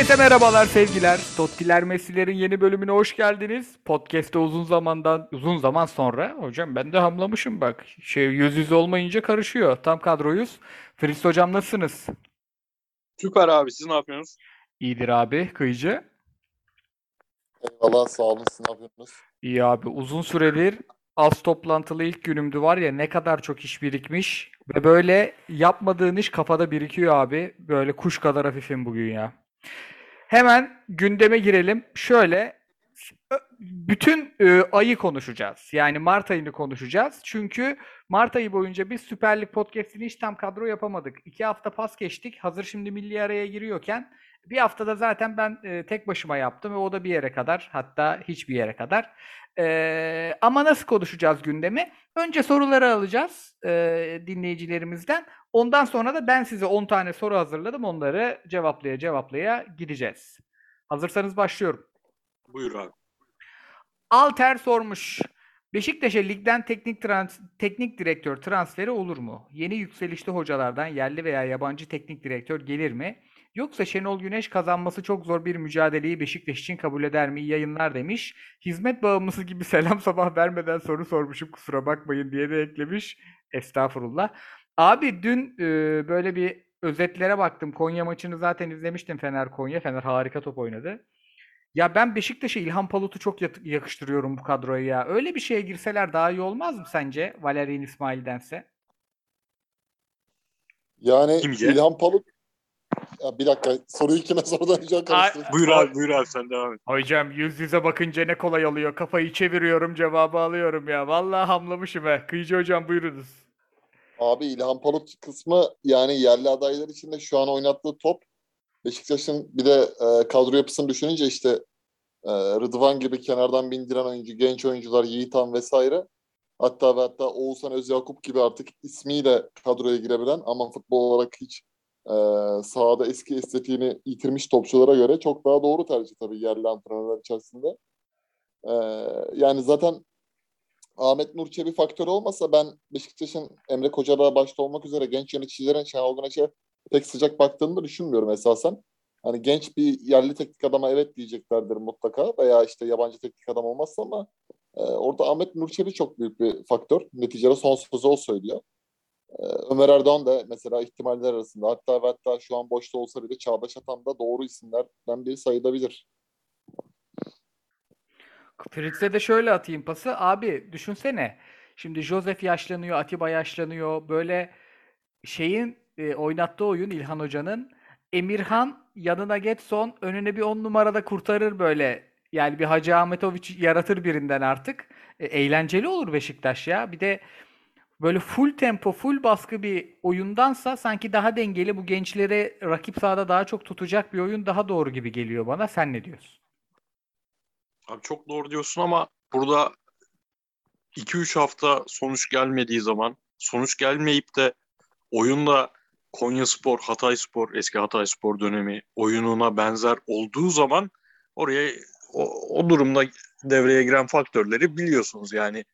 Herkese merhabalar sevgiler. Tottiler Messi'lerin yeni bölümüne hoş geldiniz. Podcast'te uzun zamandan uzun zaman sonra hocam ben de hamlamışım bak. Şey yüz yüze olmayınca karışıyor. Tam kadroyuz. Fritz hocam nasılsınız? Süper abi siz ne yapıyorsunuz? İyidir abi. Kıyıcı. Eyvallah sağ olun siz ne yapıyorsunuz? İyi abi. Uzun süredir az toplantılı ilk günümdü var ya ne kadar çok iş birikmiş ve böyle yapmadığın iş kafada birikiyor abi. Böyle kuş kadar hafifim bugün ya. Hemen gündeme girelim. Şöyle bütün e, ayı konuşacağız. Yani Mart ayını konuşacağız. Çünkü Mart ayı boyunca biz Süper Lig podcast'ini hiç tam kadro yapamadık. İki hafta pas geçtik. Hazır şimdi milli araya giriyorken bir haftada zaten ben e, tek başıma yaptım ve o da bir yere kadar hatta hiçbir yere kadar. E, ama nasıl konuşacağız gündemi? Önce soruları alacağız e, dinleyicilerimizden. Ondan sonra da ben size 10 tane soru hazırladım. Onları cevaplaya cevaplaya gideceğiz. Hazırsanız başlıyorum. Buyur abi. Alter sormuş. Beşiktaş'a ligden teknik trans teknik direktör transferi olur mu? Yeni yükselişli hocalardan yerli veya yabancı teknik direktör gelir mi? Yoksa Şenol Güneş kazanması çok zor bir mücadeleyi Beşiktaş için kabul eder mi? Yayınlar demiş. Hizmet bağımlısı gibi selam sabah vermeden soru sormuşum kusura bakmayın diye de eklemiş. Estağfurullah. Abi dün e, böyle bir özetlere baktım. Konya maçını zaten izlemiştim Fener Konya. Fener harika top oynadı. Ya ben Beşiktaş'a İlhan Palut'u çok yakıştırıyorum bu kadroya ya. Öyle bir şeye girseler daha iyi olmaz mı sence? Valerian İsmail'dense. Yani Kimce? İlhan Palut ya bir dakika soruyu kime önce karıştırdım. Buyur abi buyur abi sen devam et. Hocam yüz yüze bakınca ne kolay oluyor. Kafayı çeviriyorum, cevabı alıyorum ya. Vallahi hamlamışım he. Kıyıcı hocam buyurunuz. Abi İlhan Palut kısmı yani yerli adaylar içinde şu an oynattığı top Beşiktaş'ın bir de e, kadro yapısını düşününce işte e, Rıdvan gibi kenardan bindiren oyuncu, genç oyuncular, Yiğitan vesaire hatta ve hatta Oğuzhan Özyakup gibi artık ismiyle kadroya girebilen ama futbol olarak hiç e, sahada eski estetiğini yitirmiş topçulara göre çok daha doğru tercih tabii yerli antrenörler içerisinde. E, yani zaten Ahmet Nur Çebi faktörü olmasa ben Beşiktaş'ın Emre Kocadağ başta olmak üzere genç yöneticilerin Şenol Güneş'e pek sıcak baktığını da düşünmüyorum esasen. Hani genç bir yerli teknik adama evet diyeceklerdir mutlaka veya işte yabancı teknik adam olmazsa ama e, orada Ahmet Nur Çebi çok büyük bir faktör. Neticede son sözü o söylüyor. E, Ömer Erdoğan da mesela ihtimaller arasında hatta ve hatta şu an boşta olsa bile Çağdaş Atan da doğru isimlerden biri sayılabilir. Fritz'e de şöyle atayım pası. Abi düşünsene. Şimdi Joseph yaşlanıyor, Atiba yaşlanıyor. Böyle şeyin e, oynattığı oyun İlhan Hoca'nın Emirhan yanına Getson önüne bir 10 numarada kurtarır böyle. Yani bir Hacı Ahmetoviç yaratır birinden artık. E, eğlenceli olur Beşiktaş ya. Bir de böyle full tempo, full baskı bir oyundansa sanki daha dengeli bu gençlere rakip sahada daha çok tutacak bir oyun daha doğru gibi geliyor bana. Sen ne diyorsun? Abi çok doğru diyorsun ama burada 2-3 hafta sonuç gelmediği zaman sonuç gelmeyip de oyunda Konya Spor, Hatay Spor, eski Hatay Spor dönemi oyununa benzer olduğu zaman oraya o, o durumda devreye giren faktörleri biliyorsunuz. Yani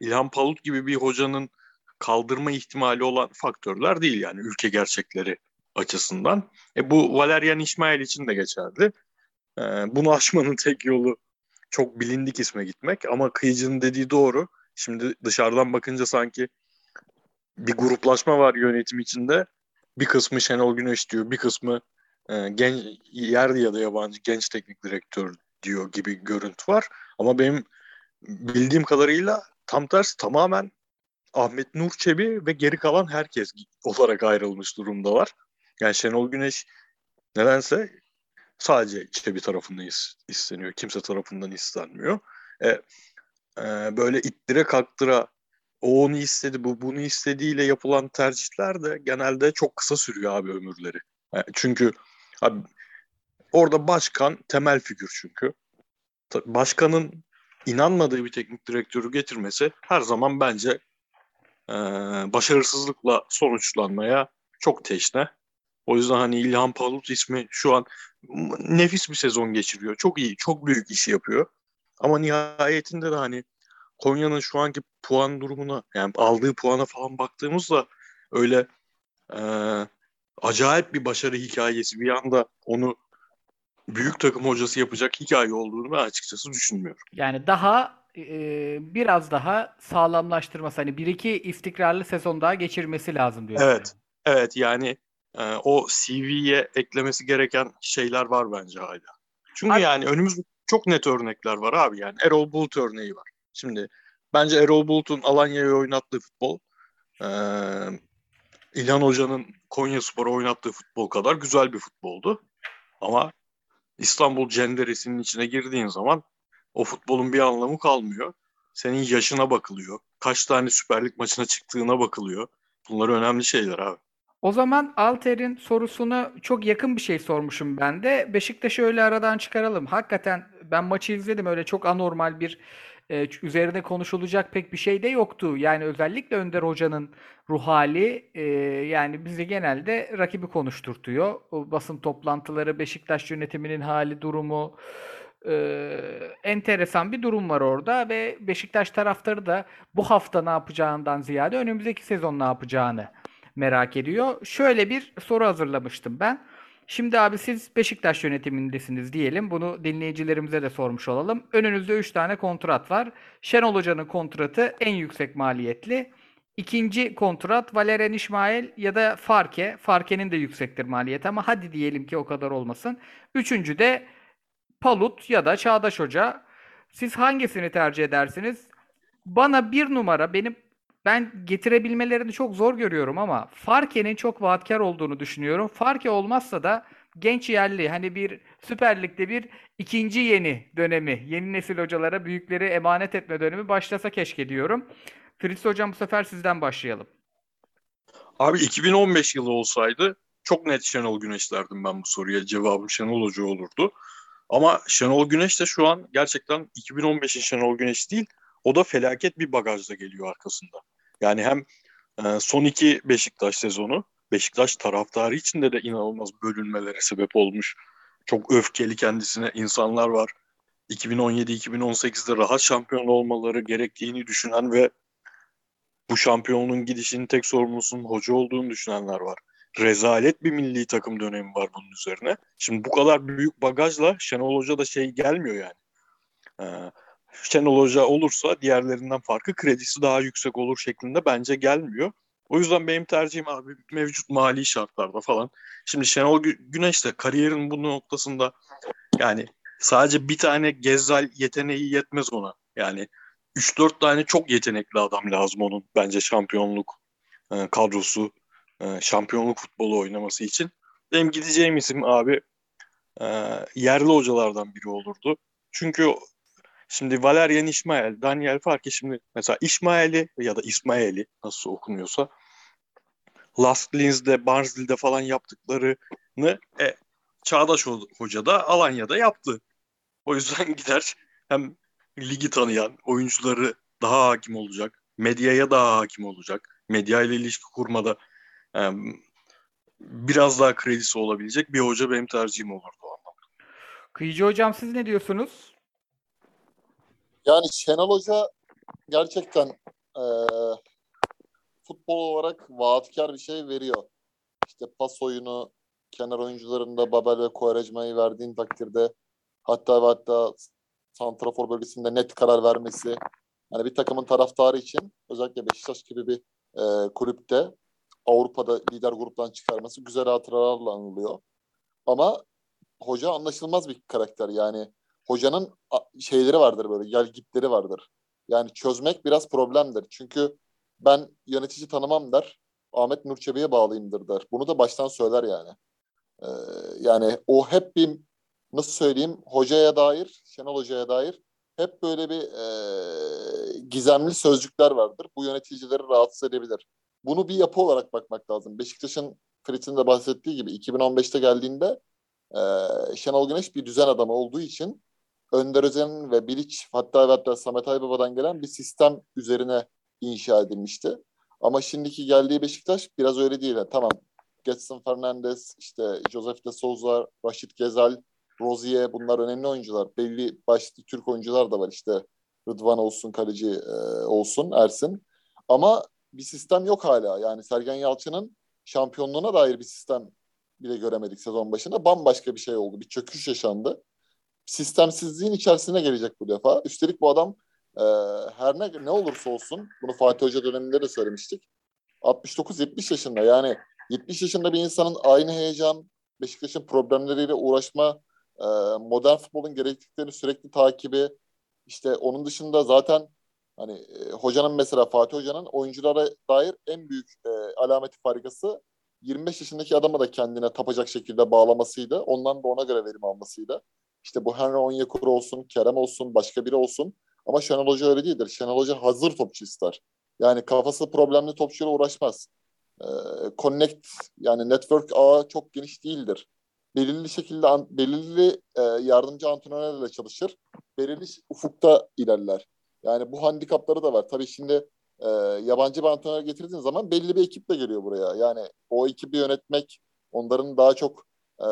İlhan Palut gibi bir hocanın kaldırma ihtimali olan faktörler değil yani ülke gerçekleri açısından. E bu Valerian İsmail için de geçerli. E, bunu aşmanın tek yolu çok bilindik isme gitmek ama kıyıcının dediği doğru. Şimdi dışarıdan bakınca sanki bir gruplaşma var yönetim içinde. Bir kısmı Şenol Güneş diyor, bir kısmı e, genç yerli ya da yabancı genç teknik direktör diyor gibi görüntü var. Ama benim bildiğim kadarıyla tam tersi tamamen Ahmet Nur Çebi ve geri kalan herkes olarak ayrılmış durumdalar. Yani Şenol Güneş nedense sadece Çebi tarafından is- isteniyor. Kimse tarafından istenmiyor. E, e, böyle ittire kaktıra o onu istedi, bu bunu istediğiyle yapılan tercihler de genelde çok kısa sürüyor abi ömürleri. E, çünkü abi, orada başkan temel figür çünkü. Başkanın inanmadığı bir teknik direktörü getirmesi her zaman bence e, başarısızlıkla sonuçlanmaya çok teşne. O yüzden hani İlhan Palut ismi şu an nefis bir sezon geçiriyor. Çok iyi, çok büyük işi yapıyor. Ama nihayetinde de hani Konya'nın şu anki puan durumuna yani aldığı puana falan baktığımızda öyle e, acayip bir başarı hikayesi bir anda onu büyük takım hocası yapacak hikaye olduğunu ben açıkçası düşünmüyorum. Yani daha e, biraz daha sağlamlaştırması hani bir iki istikrarlı sezon daha geçirmesi lazım diyor. Evet. Evet yani e, o CV'ye eklemesi gereken şeyler var bence hala. Çünkü Abi- yani önümüzde çok net örnekler var abi yani. Erol Bulut örneği var. Şimdi bence Erol Bulut'un Alanya'ya oynattığı futbol e, İlhan Hoca'nın Konya Spor'a oynattığı futbol kadar güzel bir futboldu. Ama İstanbul cenderesinin içine girdiğin zaman o futbolun bir anlamı kalmıyor. Senin yaşına bakılıyor. Kaç tane Süper Lig maçına çıktığına bakılıyor. Bunlar önemli şeyler abi. O zaman Alter'in sorusunu çok yakın bir şey sormuşum ben de. Beşiktaş'ı öyle aradan çıkaralım. Hakikaten ben maçı izledim. Öyle çok anormal bir e, üzerine konuşulacak pek bir şey de yoktu. Yani özellikle Önder Hoca'nın ruh hali e, yani bizi genelde rakibi konuşturtuyor. O basın toplantıları, Beşiktaş yönetiminin hali, durumu e, enteresan bir durum var orada ve Beşiktaş taraftarı da bu hafta ne yapacağından ziyade önümüzdeki sezon ne yapacağını merak ediyor. Şöyle bir soru hazırlamıştım ben. Şimdi abi siz Beşiktaş yönetimindesiniz diyelim. Bunu dinleyicilerimize de sormuş olalım. Önünüzde 3 tane kontrat var. Şenol Hoca'nın kontratı en yüksek maliyetli. İkinci kontrat Valerian İsmail ya da Farke. Farke'nin de yüksektir maliyeti ama hadi diyelim ki o kadar olmasın. Üçüncü de Palut ya da Çağdaş Hoca. Siz hangisini tercih edersiniz? Bana bir numara benim ben getirebilmelerini çok zor görüyorum ama Farke'nin çok vaatkar olduğunu düşünüyorum. Farke olmazsa da genç yerli hani bir Süper Lig'de bir ikinci yeni dönemi, yeni nesil hocalara büyükleri emanet etme dönemi başlasa keşke diyorum. Fritz Hocam bu sefer sizden başlayalım. Abi 2015 yılı olsaydı çok net Şenol Güneş derdim ben bu soruya. Cevabım Şenol Hoca olurdu. Ama Şenol Güneş de şu an gerçekten 2015'in Şenol Güneş değil. O da felaket bir bagajla geliyor arkasında. Yani hem e, son iki Beşiktaş sezonu Beşiktaş taraftarı içinde de inanılmaz bölünmelere sebep olmuş. Çok öfkeli kendisine insanlar var. 2017-2018'de rahat şampiyon olmaları gerektiğini düşünen ve bu şampiyonluğun gidişinin tek sorumlusunun hoca olduğunu düşünenler var. Rezalet bir milli takım dönemi var bunun üzerine. Şimdi bu kadar büyük bagajla Şenol Hoca da şey gelmiyor yani. Ee, Şenol Hoca olursa diğerlerinden farkı kredisi daha yüksek olur şeklinde bence gelmiyor. O yüzden benim tercihim abi mevcut mali şartlarda falan. Şimdi Şenol Gü- Güneş de kariyerin bu noktasında yani sadece bir tane Gezzal yeteneği yetmez ona. Yani 3-4 tane çok yetenekli adam lazım onun bence şampiyonluk e, kadrosu, e, şampiyonluk futbolu oynaması için. Benim gideceğim isim abi e, yerli hocalardan biri olurdu. Çünkü şimdi Valerian İsmail, Daniel Farke şimdi mesela İsmail'i ya da İsmail'i nasıl okunuyorsa Last Linz'de, Barnsley'de falan yaptıklarını e, Çağdaş Ho- Hoca da Alanya'da yaptı. O yüzden gider hem ligi tanıyan oyuncuları daha hakim olacak. Medyaya daha hakim olacak. Medya ile ilişki kurmada e, biraz daha kredisi olabilecek bir hoca benim tercihim olurdu. Kıyıcı Hocam siz ne diyorsunuz? Yani Şenol Hoca gerçekten e, futbol olarak vaatkar bir şey veriyor. İşte pas oyunu, kenar oyuncularında Babel ve Quaresma'yı verdiğin takdirde hatta ve hatta santrafor bölgesinde net karar vermesi. Yani bir takımın taraftarı için özellikle Beşiktaş gibi bir e, kulüpte Avrupa'da lider gruptan çıkarması güzel hatıralarla anılıyor. Ama hoca anlaşılmaz bir karakter. Yani hocanın şeyleri vardır böyle gel gitleri vardır. Yani çözmek biraz problemdir. Çünkü ben yönetici tanımam der. Ahmet Nur Çebi'ye bağlıyımdır der. Bunu da baştan söyler yani. Ee, yani o hep bir nasıl söyleyeyim hocaya dair, Şenol Hoca'ya dair hep böyle bir e, gizemli sözcükler vardır. Bu yöneticileri rahatsız edebilir. Bunu bir yapı olarak bakmak lazım. Beşiktaş'ın Fritz'in de bahsettiği gibi 2015'te geldiğinde e, Şenol Güneş bir düzen adamı olduğu için Önder Özen'in ve Bilic hatta hatta Samet Aybaba'dan gelen bir sistem üzerine inşa edilmişti. Ama şimdiki geldiği Beşiktaş biraz öyle değil. Yani tamam Getson Fernandes, işte Josef de Souza, Raşit Gezal, Rozier bunlar önemli oyuncular. Belli başlı Türk oyuncular da var işte Rıdvan olsun, kaleci e, olsun, Ersin. Ama bir sistem yok hala. Yani Sergen Yalçın'ın şampiyonluğuna dair bir sistem bile göremedik sezon başında. Bambaşka bir şey oldu. Bir çöküş yaşandı. Sistemsizliğin içerisine gelecek bu defa. Üstelik bu adam e, her ne, ne olursa olsun bunu Fatih Hoca döneminde de söylemiştik. 69-70 yaşında yani 70 yaşında bir insanın aynı heyecan, Beşiktaş'ın problemleriyle uğraşma, e, modern futbolun gerektiklerini sürekli takibi, işte onun dışında zaten hani e, hocanın mesela Fatih Hoca'nın oyunculara dair en büyük e, alameti farikası 25 yaşındaki adamı da kendine tapacak şekilde bağlamasıydı. Ondan da ona göre verim almasıydı. İşte bu Henry Onyekuru olsun, Kerem olsun, başka biri olsun. Ama Şenol Hoca öyle değildir. Şenol Hoca hazır topçu ister. Yani kafası problemli topçuyla uğraşmaz. Ee, connect yani network ağı çok geniş değildir. Belirli şekilde belirli e, yardımcı antrenörlerle çalışır. Belirli ufukta ilerler. Yani bu handikapları da var. Tabii şimdi e, yabancı bir antrenör getirdiğin zaman belli bir ekiple geliyor buraya. Yani o ekibi yönetmek, onların daha çok e,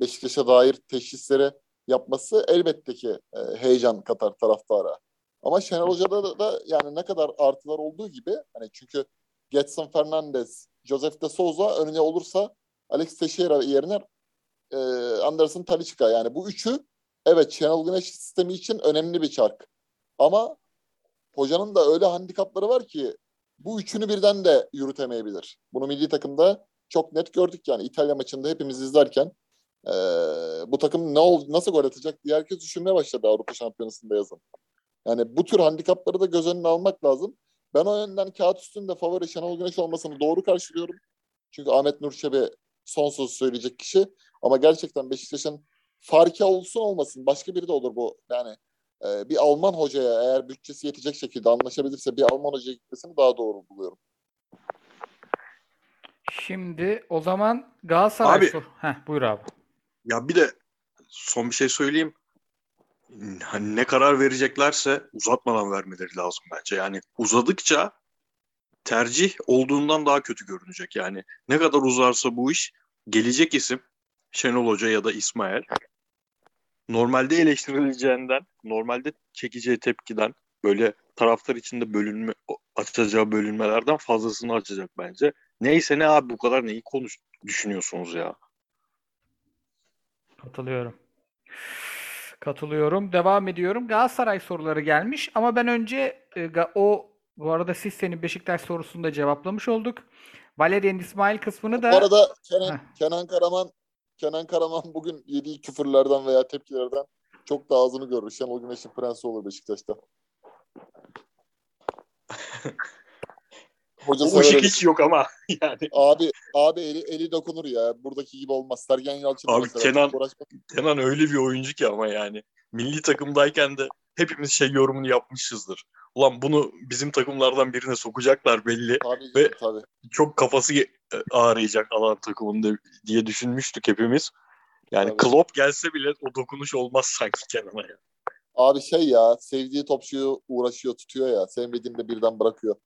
Beşiktaş'a dair teşhisleri yapması elbette ki e, heyecan katar taraftara. Ama Şenol Hoca'da da, da yani ne kadar artılar olduğu gibi hani çünkü Getson Fernandez, Joseph de Souza önüne olursa Alex Teixeira yerine e, Anderson Talisca yani bu üçü evet Şenol Güneş sistemi için önemli bir çark. Ama hocanın da öyle handikapları var ki bu üçünü birden de yürütemeyebilir. Bunu milli takımda çok net gördük yani İtalya maçında hepimiz izlerken e, bu takım ne ol, nasıl gol atacak diye herkes düşünmeye başladı Avrupa Şampiyonası'nda yazın. Yani bu tür handikapları da göz önüne almak lazım. Ben o yönden kağıt üstünde favori Şenol Güneş olmasını doğru karşılıyorum. Çünkü Ahmet Nur Çebi son söz söyleyecek kişi. Ama gerçekten Beşiktaş'ın farkı olsun olmasın başka biri de olur bu. Yani e, bir Alman hocaya eğer bütçesi yetecek şekilde anlaşabilirse bir Alman hocaya gitmesini daha doğru buluyorum. Şimdi o zaman Galatasaray abi. Heh, buyur abi. Ya bir de son bir şey söyleyeyim. Hani ne karar vereceklerse uzatmadan vermeleri lazım bence. Yani uzadıkça tercih olduğundan daha kötü görünecek. Yani ne kadar uzarsa bu iş gelecek isim Şenol Hoca ya da İsmail normalde eleştirileceğinden, normalde çekeceği tepkiden böyle taraftar içinde bölünme açacağı bölünmelerden fazlasını açacak bence. Neyse ne abi bu kadar neyi konuş düşünüyorsunuz ya? Katılıyorum. Katılıyorum. Devam ediyorum. Galatasaray soruları gelmiş ama ben önce e, o bu arada siz senin Beşiktaş sorusunu da cevaplamış olduk. Valerian İsmail kısmını da Bu arada Kenan, Kenan Karaman Kenan Karaman bugün yediği küfürlerden veya tepkilerden çok da ağzını görür. Şenol Güneş'in prensi olur Beşiktaş'ta. Hoca Bu ışık hiç yok ama yani. Abi abi eli, eli dokunur ya. Buradaki gibi olmaz. Sergen Yalçın abi mesela. Kenan, Kenan öyle bir oyuncu ki ama yani. Milli takımdayken de hepimiz şey yorumunu yapmışızdır. Ulan bunu bizim takımlardan birine sokacaklar belli. Tabii, Ve tabii. çok kafası ağrıyacak alan takımında diye düşünmüştük hepimiz. Yani tabii. Klopp gelse bile o dokunuş olmaz sanki Kenan'a ya. Abi şey ya sevdiği topçuyu uğraşıyor tutuyor ya sevmediğinde birden bırakıyor.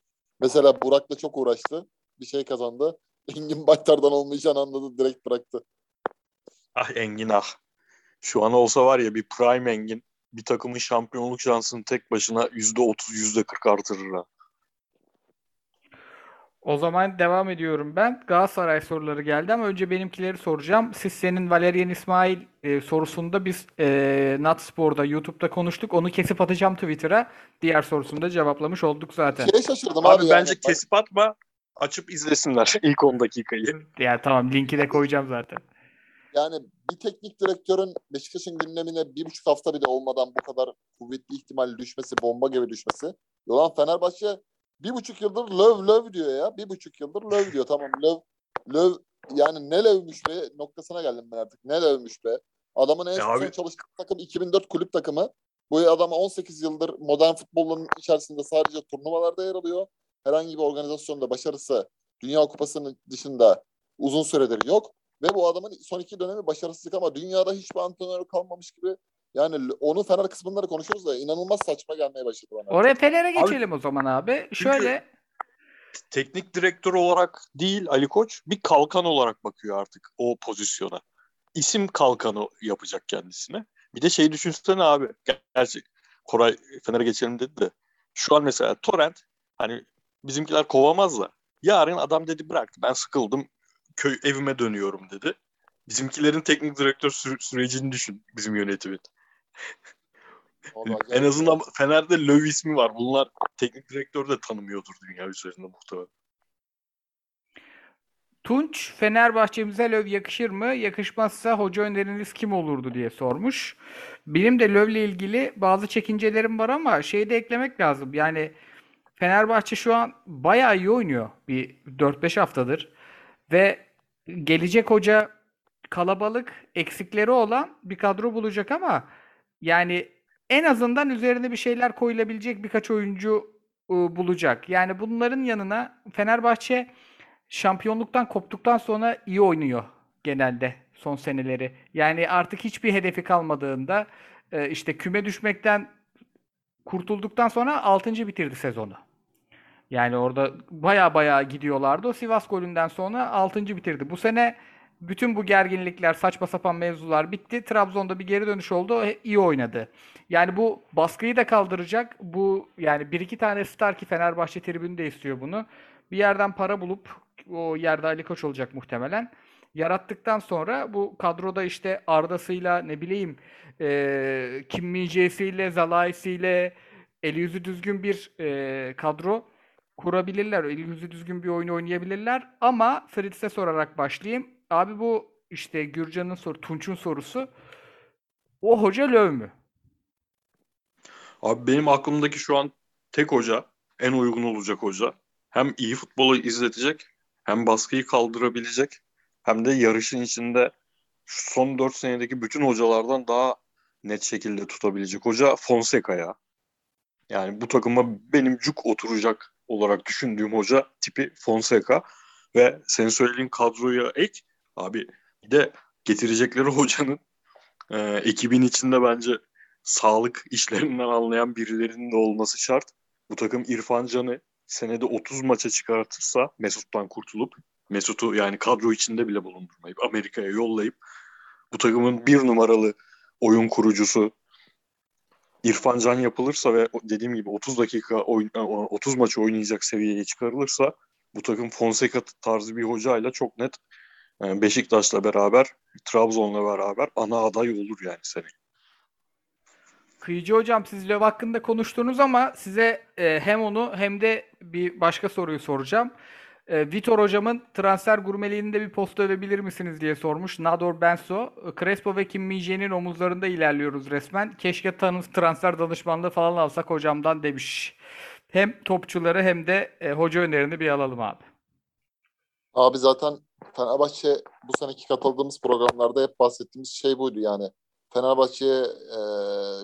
Mesela Burak'la çok uğraştı. Bir şey kazandı. Engin Baytar'dan olmayacağını anladı. Direkt bıraktı. Ah Engin ah. Şu an olsa var ya bir prime Engin bir takımın şampiyonluk şansını tek başına %30 %40 artırır ha. O zaman devam ediyorum ben. Galatasaray soruları geldi ama önce benimkileri soracağım. Siz senin Valerian İsmail e, sorusunda biz e, Natspor'da, YouTube'da konuştuk. Onu kesip atacağım Twitter'a. Diğer sorusunu da cevaplamış olduk zaten. Şeye şaşırdım abi. Abi yani. bence kesip atma. Açıp izlesinler ilk 10 dakikayı. Ya tamam linki de koyacağım zaten. Yani bir teknik direktörün Beşiktaş'ın gündemine bir buçuk hafta bile olmadan bu kadar kuvvetli ihtimal düşmesi, bomba gibi düşmesi. Yolan Fenerbahçe bir buçuk yıldır löv löv diyor ya. Bir buçuk yıldır löv diyor. Tamam löv löv yani ne lövmüş be noktasına geldim ben artık. Ne lövmüş be. Adamın en son çalıştığı takım 2004 kulüp takımı. Bu adam 18 yıldır modern futbolun içerisinde sadece turnuvalarda yer alıyor. Herhangi bir organizasyonda başarısı Dünya Kupası'nın dışında uzun süredir yok. Ve bu adamın son iki dönemi başarısızlık ama dünyada hiçbir antrenör kalmamış gibi yani onu Fener kısmında konuşuyoruz da inanılmaz saçma gelmeye başladı bana. Oraya Fener'e geçelim abi, o zaman abi. Şöyle teknik direktör olarak değil Ali Koç bir kalkan olarak bakıyor artık o pozisyona. İsim kalkanı yapacak kendisine. Bir de şey düşünsene abi. Gerçi Koray Fener'e geçelim dedi de. Şu an mesela Torrent hani bizimkiler kovamazlar. Yarın adam dedi bıraktı ben sıkıldım köy evime dönüyorum dedi. Bizimkilerin teknik direktör sü- sürecini düşün bizim yönetimin. En azından Fener'de Löw ismi var. Bunlar teknik direktör de tanımıyordur dünya üzerinde muhtemelen. Tunç, Fenerbahçe'mize Löw yakışır mı? Yakışmazsa hoca öneriniz kim olurdu diye sormuş. Benim de Löv'le ilgili bazı çekincelerim var ama şeyi de eklemek lazım. Yani Fenerbahçe şu an bayağı iyi oynuyor bir 4-5 haftadır. Ve gelecek hoca kalabalık, eksikleri olan bir kadro bulacak ama yani en azından üzerine bir şeyler koyulabilecek birkaç oyuncu e, bulacak. Yani bunların yanına Fenerbahçe şampiyonluktan koptuktan sonra iyi oynuyor genelde son seneleri. Yani artık hiçbir hedefi kalmadığında e, işte küme düşmekten kurtulduktan sonra 6. bitirdi sezonu. Yani orada baya baya gidiyorlardı. O Sivas golünden sonra 6. bitirdi. Bu sene bütün bu gerginlikler, saçma sapan mevzular bitti. Trabzon'da bir geri dönüş oldu. O iyi oynadı. Yani bu baskıyı da kaldıracak. Bu yani bir iki tane star ki Fenerbahçe tribünü de istiyor bunu. Bir yerden para bulup o yerde Ali Koç olacak muhtemelen. Yarattıktan sonra bu kadroda işte Arda'sıyla ne bileyim e, Kim Min-jae'siyle, Zalai'siyle eli yüzü düzgün bir e, kadro kurabilirler. Eli yüzü düzgün bir oyun oynayabilirler. Ama Fritz'e sorarak başlayayım. Abi bu işte Gürcan'ın soru, Tunç'un sorusu. O hoca löv mü? Abi benim aklımdaki şu an tek hoca, en uygun olacak hoca. Hem iyi futbolu izletecek, hem baskıyı kaldırabilecek, hem de yarışın içinde şu son 4 senedeki bütün hocalardan daha net şekilde tutabilecek hoca Fonseca ya. Yani bu takıma benim cuk oturacak olarak düşündüğüm hoca tipi Fonseca ve söylediğin kadroya ek abi bir de getirecekleri hocanın e, ekibin içinde bence sağlık işlerinden anlayan birilerinin de olması şart. Bu takım İrfan Can'ı senede 30 maça çıkartırsa Mesut'tan kurtulup Mesut'u yani kadro içinde bile bulundurmayıp Amerika'ya yollayıp bu takımın bir numaralı oyun kurucusu İrfan Can yapılırsa ve dediğim gibi 30 dakika oyun, 30 maç oynayacak seviyeye çıkarılırsa bu takım Fonseca tarzı bir hocayla çok net yani Beşiktaş'la beraber Trabzon'la beraber ana aday olur yani seni. Kıyıcı hocam siz Löw hakkında konuştunuz ama size e, hem onu hem de bir başka soruyu soracağım. E, Vitor hocamın transfer gurmeliğinde bir post övebilir misiniz diye sormuş. Nador Benso. Crespo ve Kim Min-jae'nin omuzlarında ilerliyoruz resmen. Keşke tanız transfer danışmanlığı falan alsak hocamdan demiş. Hem topçuları hem de e, hoca önerini bir alalım abi. Abi zaten Fenerbahçe bu seneki katıldığımız programlarda hep bahsettiğimiz şey buydu yani. Fenerbahçe'ye e,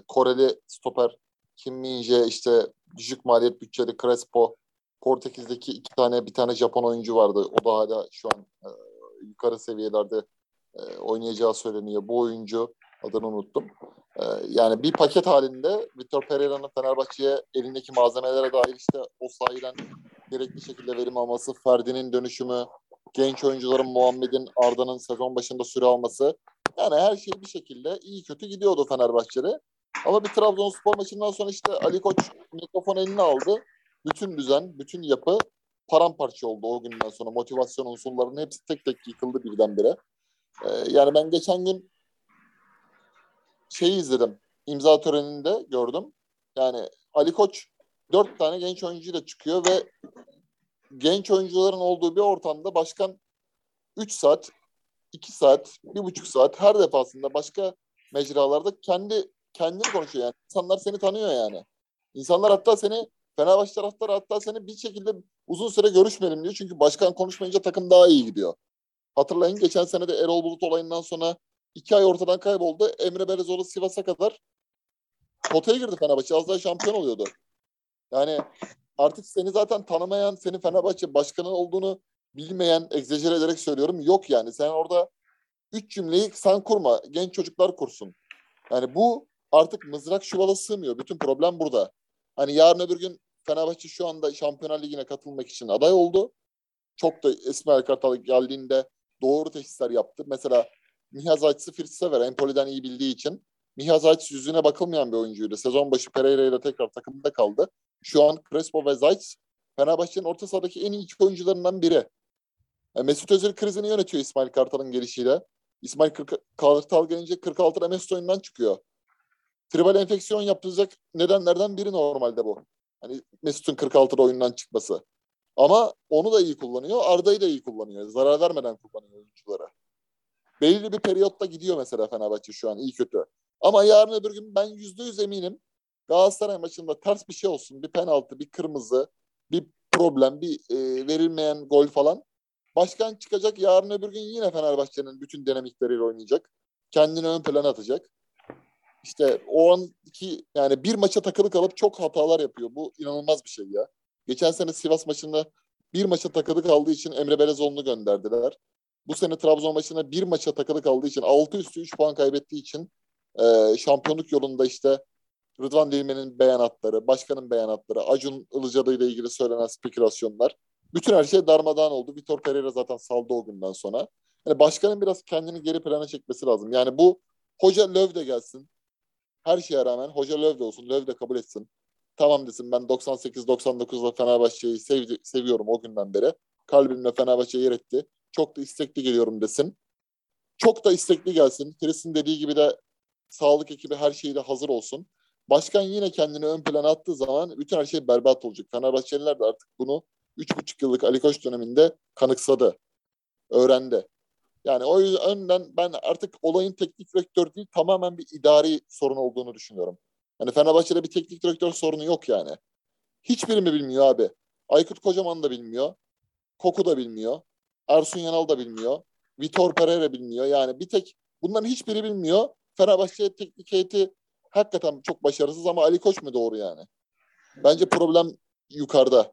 Koreli stoper Kim Min-jae işte düşük maliyet bütçeli Crespo Portekiz'deki iki tane bir tane Japon oyuncu vardı. O da hala şu an e, yukarı seviyelerde e, oynayacağı söyleniyor. Bu oyuncu adını unuttum. E, yani bir paket halinde Vitor Pereira'nın Fenerbahçe'ye elindeki malzemelere dair işte o sahiden gerekli şekilde verim alması, Ferdi'nin dönüşümü, genç oyuncuların Muhammed'in Arda'nın sezon başında süre alması. Yani her şey bir şekilde iyi kötü gidiyordu Fenerbahçe'de. Ama bir Trabzonspor maçından sonra işte Ali Koç mikrofon eline aldı. Bütün düzen, bütün yapı paramparça oldu o günden sonra. Motivasyon unsurlarının hepsi tek tek yıkıldı birdenbire. Ee, yani ben geçen gün şeyi izledim. İmza töreninde gördüm. Yani Ali Koç dört tane genç oyuncuyla çıkıyor ve genç oyuncuların olduğu bir ortamda başkan 3 saat, 2 saat, 1,5 saat her defasında başka mecralarda kendi kendini konuşuyor yani. İnsanlar seni tanıyor yani. İnsanlar hatta seni Fenerbahçe taraftarı hatta seni bir şekilde uzun süre görüşmeyelim diyor. Çünkü başkan konuşmayınca takım daha iyi gidiyor. Hatırlayın geçen sene de Erol Bulut olayından sonra iki ay ortadan kayboldu. Emre Belezoğlu Sivas'a kadar potaya girdi Fenerbahçe. Az daha şampiyon oluyordu. Yani artık seni zaten tanımayan, senin Fenerbahçe başkanı olduğunu bilmeyen, egzajere ederek söylüyorum. Yok yani. Sen orada üç cümleyi sen kurma. Genç çocuklar kursun. Yani bu artık mızrak çuvala sığmıyor. Bütün problem burada. Hani yarın öbür gün Fenerbahçe şu anda Şampiyonlar Ligi'ne katılmak için aday oldu. Çok da İsmail Kartal geldiğinde doğru teşhisler yaptı. Mesela Mihaz Açsı Fritz'e ver. Empoli'den iyi bildiği için. Mihaz Açsı yüzüne bakılmayan bir oyuncuydu. Sezon başı Pereira ile tekrar takımda kaldı. Şu an Crespo ve Zayt Fenerbahçe'nin orta sahadaki en iyi iki oyuncularından biri. Yani Mesut Özil krizini yönetiyor İsmail Kartal'ın gelişiyle. İsmail Kartal gelince 46 Mesut oyundan çıkıyor. Tribal enfeksiyon yapılacak nedenlerden biri normalde bu. Hani Mesut'un 46'da oyundan çıkması. Ama onu da iyi kullanıyor. Arda'yı da iyi kullanıyor. Zarar vermeden kullanıyor oyunculara. Belli bir periyotta gidiyor mesela Fenerbahçe şu an iyi kötü. Ama yarın öbür gün ben yüzde yüz eminim Galatasaray maçında ters bir şey olsun. Bir penaltı, bir kırmızı, bir problem, bir e, verilmeyen gol falan. Başkan çıkacak yarın öbür gün yine Fenerbahçe'nin bütün dinamikleriyle oynayacak. Kendini ön plana atacak. İşte o anki yani bir maça takılı kalıp çok hatalar yapıyor. Bu inanılmaz bir şey ya. Geçen sene Sivas maçında bir maça takılı kaldığı için Emre Belezoğlu'nu gönderdiler. Bu sene Trabzon maçında bir maça takılı kaldığı için 6 üstü 3 puan kaybettiği için e, şampiyonluk yolunda işte Rıdvan Dilmen'in beyanatları, başkanın beyanatları, Acun Ilıcalı ile ilgili söylenen spekülasyonlar. Bütün her şey darmadağın oldu. Vitor Pereira zaten saldı o günden sonra. Yani başkanın biraz kendini geri plana çekmesi lazım. Yani bu hoca Löw de gelsin. Her şeye rağmen hoca Löw de olsun. Löw de kabul etsin. Tamam desin ben 98-99'da Fenerbahçe'yi sevdi, seviyorum o günden beri. Kalbimle Fenerbahçe yer etti. Çok da istekli geliyorum desin. Çok da istekli gelsin. Chris'in dediği gibi de sağlık ekibi her şeyle hazır olsun. Başkan yine kendini ön plana attığı zaman bütün her şey berbat olacak. Fenerbahçeliler de artık bunu 3,5 yıllık Ali Koç döneminde kanıksadı. Öğrendi. Yani o yüzden ben artık olayın teknik direktör değil tamamen bir idari sorun olduğunu düşünüyorum. Yani Fenerbahçe'de bir teknik direktör sorunu yok yani. Hiçbiri mi bilmiyor abi? Aykut Kocaman da bilmiyor. Koku da bilmiyor. Ersun Yanal da bilmiyor. Vitor Pereira bilmiyor. Yani bir tek bunların hiçbiri bilmiyor. Fenerbahçe teknik heyeti hakikaten çok başarısız ama Ali Koç mu doğru yani? Bence problem yukarıda.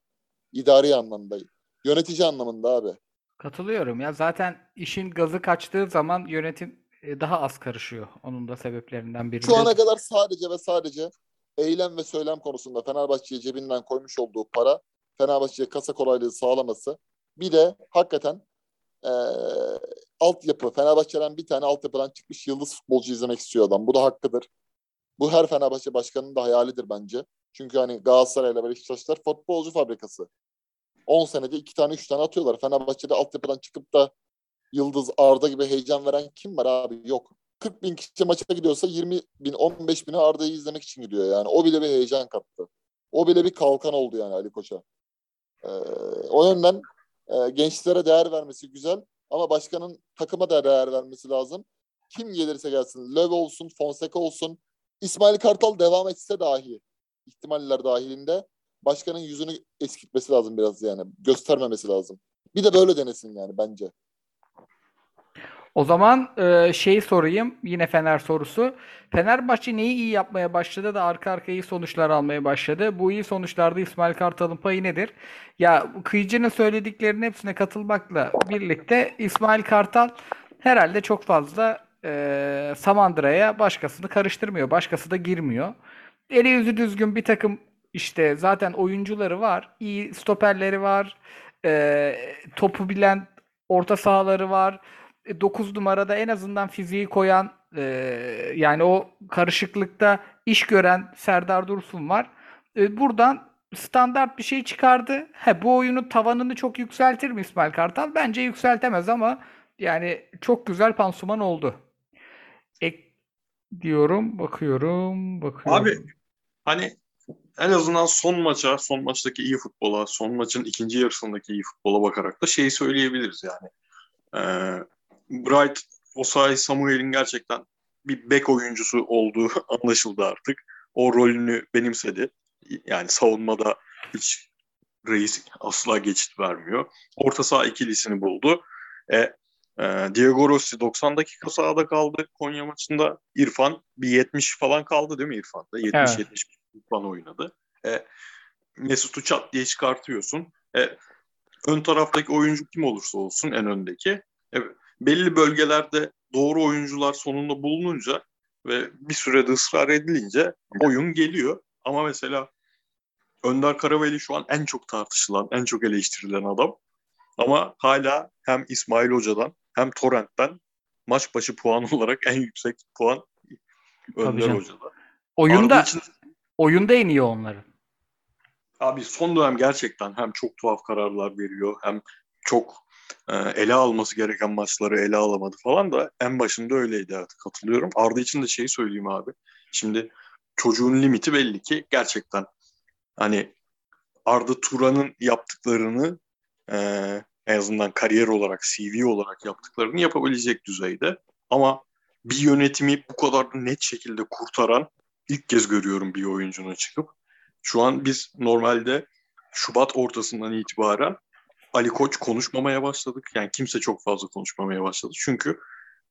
İdari anlamda. Yönetici anlamında abi. Katılıyorum ya zaten işin gazı kaçtığı zaman yönetim e, daha az karışıyor. Onun da sebeplerinden biri. Şu ana kadar sadece ve sadece eylem ve söylem konusunda Fenerbahçe'ye cebinden koymuş olduğu para Fenerbahçe'ye kasa kolaylığı sağlaması bir de hakikaten e, altyapı Fenerbahçe'den bir tane altyapıdan çıkmış yıldız futbolcu izlemek istiyor adam. Bu da hakkıdır. Bu her Fenerbahçe başkanının da hayalidir bence. Çünkü hani Galatasaray'la Beşiktaşlar futbolcu fabrikası. 10 senede 2 tane 3 tane atıyorlar. Fenerbahçe'de altyapıdan çıkıp da Yıldız, Arda gibi heyecan veren kim var abi? Yok. 40 bin kişi maça gidiyorsa 20 bin, 15 bini Arda'yı izlemek için gidiyor yani. O bile bir heyecan kattı. O bile bir kalkan oldu yani Ali Koç'a. Ee, o yönden e, gençlere değer vermesi güzel ama başkanın takıma da değer vermesi lazım. Kim gelirse gelsin. Löw olsun, Fonseca olsun. İsmail Kartal devam etse dahi ihtimaller dahilinde başkanın yüzünü eskitmesi lazım biraz yani. Göstermemesi lazım. Bir de böyle denesin yani bence. O zaman e, şeyi sorayım. Yine Fener sorusu. Fenerbahçe neyi iyi yapmaya başladı da arka arkaya iyi sonuçlar almaya başladı? Bu iyi sonuçlarda İsmail Kartal'ın payı nedir? Ya Kıyıcı'nın söylediklerinin hepsine katılmakla birlikte İsmail Kartal herhalde çok fazla e, Samandıra'ya başkasını karıştırmıyor. Başkası da girmiyor. Eli yüzü düzgün bir takım işte zaten oyuncuları var. iyi stoperleri var. E, topu bilen orta sahaları var. 9 numarada en azından fiziği koyan e, yani o karışıklıkta iş gören Serdar Dursun var. E, buradan standart bir şey çıkardı. He, bu oyunun tavanını çok yükseltir mi İsmail Kartal? Bence yükseltemez ama yani çok güzel pansuman oldu. Ek diyorum, bakıyorum, bakıyorum. Abi hani en azından son maça, son maçtaki iyi futbola, son maçın ikinci yarısındaki iyi futbola bakarak da şeyi söyleyebiliriz yani. Ee, Bright Osayi Samuel'in gerçekten bir bek oyuncusu olduğu anlaşıldı artık. O rolünü benimsedi. Yani savunmada hiç reis asla geçit vermiyor. Orta saha ikilisini buldu. E, e, Diego Rossi 90 dakika sahada kaldı Konya maçında. İrfan bir 70 falan kaldı değil mi İrfan'da? 70-70 Evet. İrfan oynadı. E, Mesut'u çat diye çıkartıyorsun. E, ön taraftaki oyuncu kim olursa olsun en öndeki. E, belli bölgelerde doğru oyuncular sonunda bulununca ve bir sürede ısrar edilince oyun geliyor. Ama mesela Önder Karaveli şu an en çok tartışılan, en çok eleştirilen adam. Ama hala hem İsmail Hoca'dan hem Torrent'ten maç başı puan olarak en yüksek puan Önder. Hoca'da. Oyunda Arda için oyunda en iyi onların. Abi son dönem gerçekten hem çok tuhaf kararlar veriyor hem çok e, ele alması gereken maçları ele alamadı falan da en başında öyleydi evet katılıyorum. Arda için de şeyi söyleyeyim abi. Şimdi çocuğun limiti belli ki gerçekten hani Arda Turan'ın yaptıklarını e, en azından kariyer olarak, CV olarak yaptıklarını yapabilecek düzeyde. Ama bir yönetimi bu kadar net şekilde kurtaran ilk kez görüyorum bir oyuncunun çıkıp. Şu an biz normalde Şubat ortasından itibaren Ali Koç konuşmamaya başladık. Yani kimse çok fazla konuşmamaya başladı. Çünkü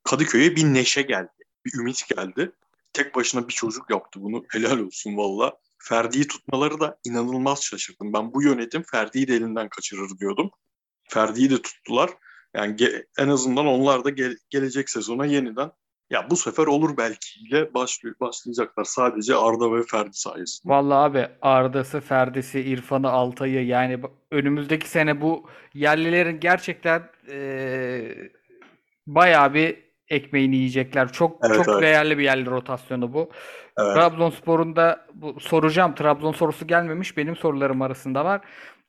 Kadıköy'e bir neşe geldi. Bir ümit geldi. Tek başına bir çocuk yaptı bunu. Helal olsun valla. Ferdi'yi tutmaları da inanılmaz şaşırdım. Ben bu yönetim Ferdi'yi de elinden kaçırır diyordum. Ferdi'yi de tuttular. Yani en azından onlar da ge- gelecek sezona yeniden ya bu sefer olur belki ile başlıyor, başlayacaklar sadece Arda ve Ferdi sayesinde. Vallahi abi Arda'sı, Ferdi'si, İrfan'ı, Altay'ı yani önümüzdeki sene bu yerlilerin gerçekten eee bayağı bir ekmeğini yiyecekler. Çok Evet, çok evet. değerli bir yerli rotasyonu bu. Evet. Trabzonspor'un da bu soracağım. Trabzon sorusu gelmemiş. Benim sorularım arasında var.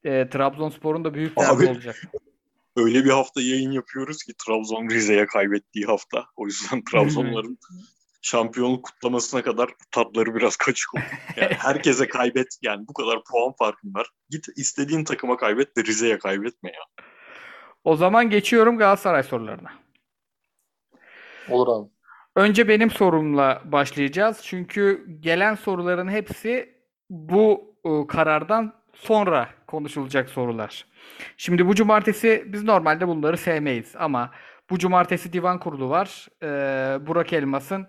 Eee Trabzonspor'un da büyük derdi olacak. Öyle bir hafta yayın yapıyoruz ki Trabzon Rize'ye kaybettiği hafta. O yüzden Trabzonların şampiyonluk kutlamasına kadar tatları biraz kaçık oldu. Yani herkese kaybet yani bu kadar puan farkın var. Git istediğin takıma kaybet de Rize'ye kaybetme ya. O zaman geçiyorum Galatasaray sorularına. Olur abi. Önce benim sorumla başlayacağız. Çünkü gelen soruların hepsi bu e, karardan sonra konuşulacak sorular. Şimdi bu cumartesi biz normalde bunları sevmeyiz ama bu cumartesi divan kurulu var. Ee, Burak Elmas'ın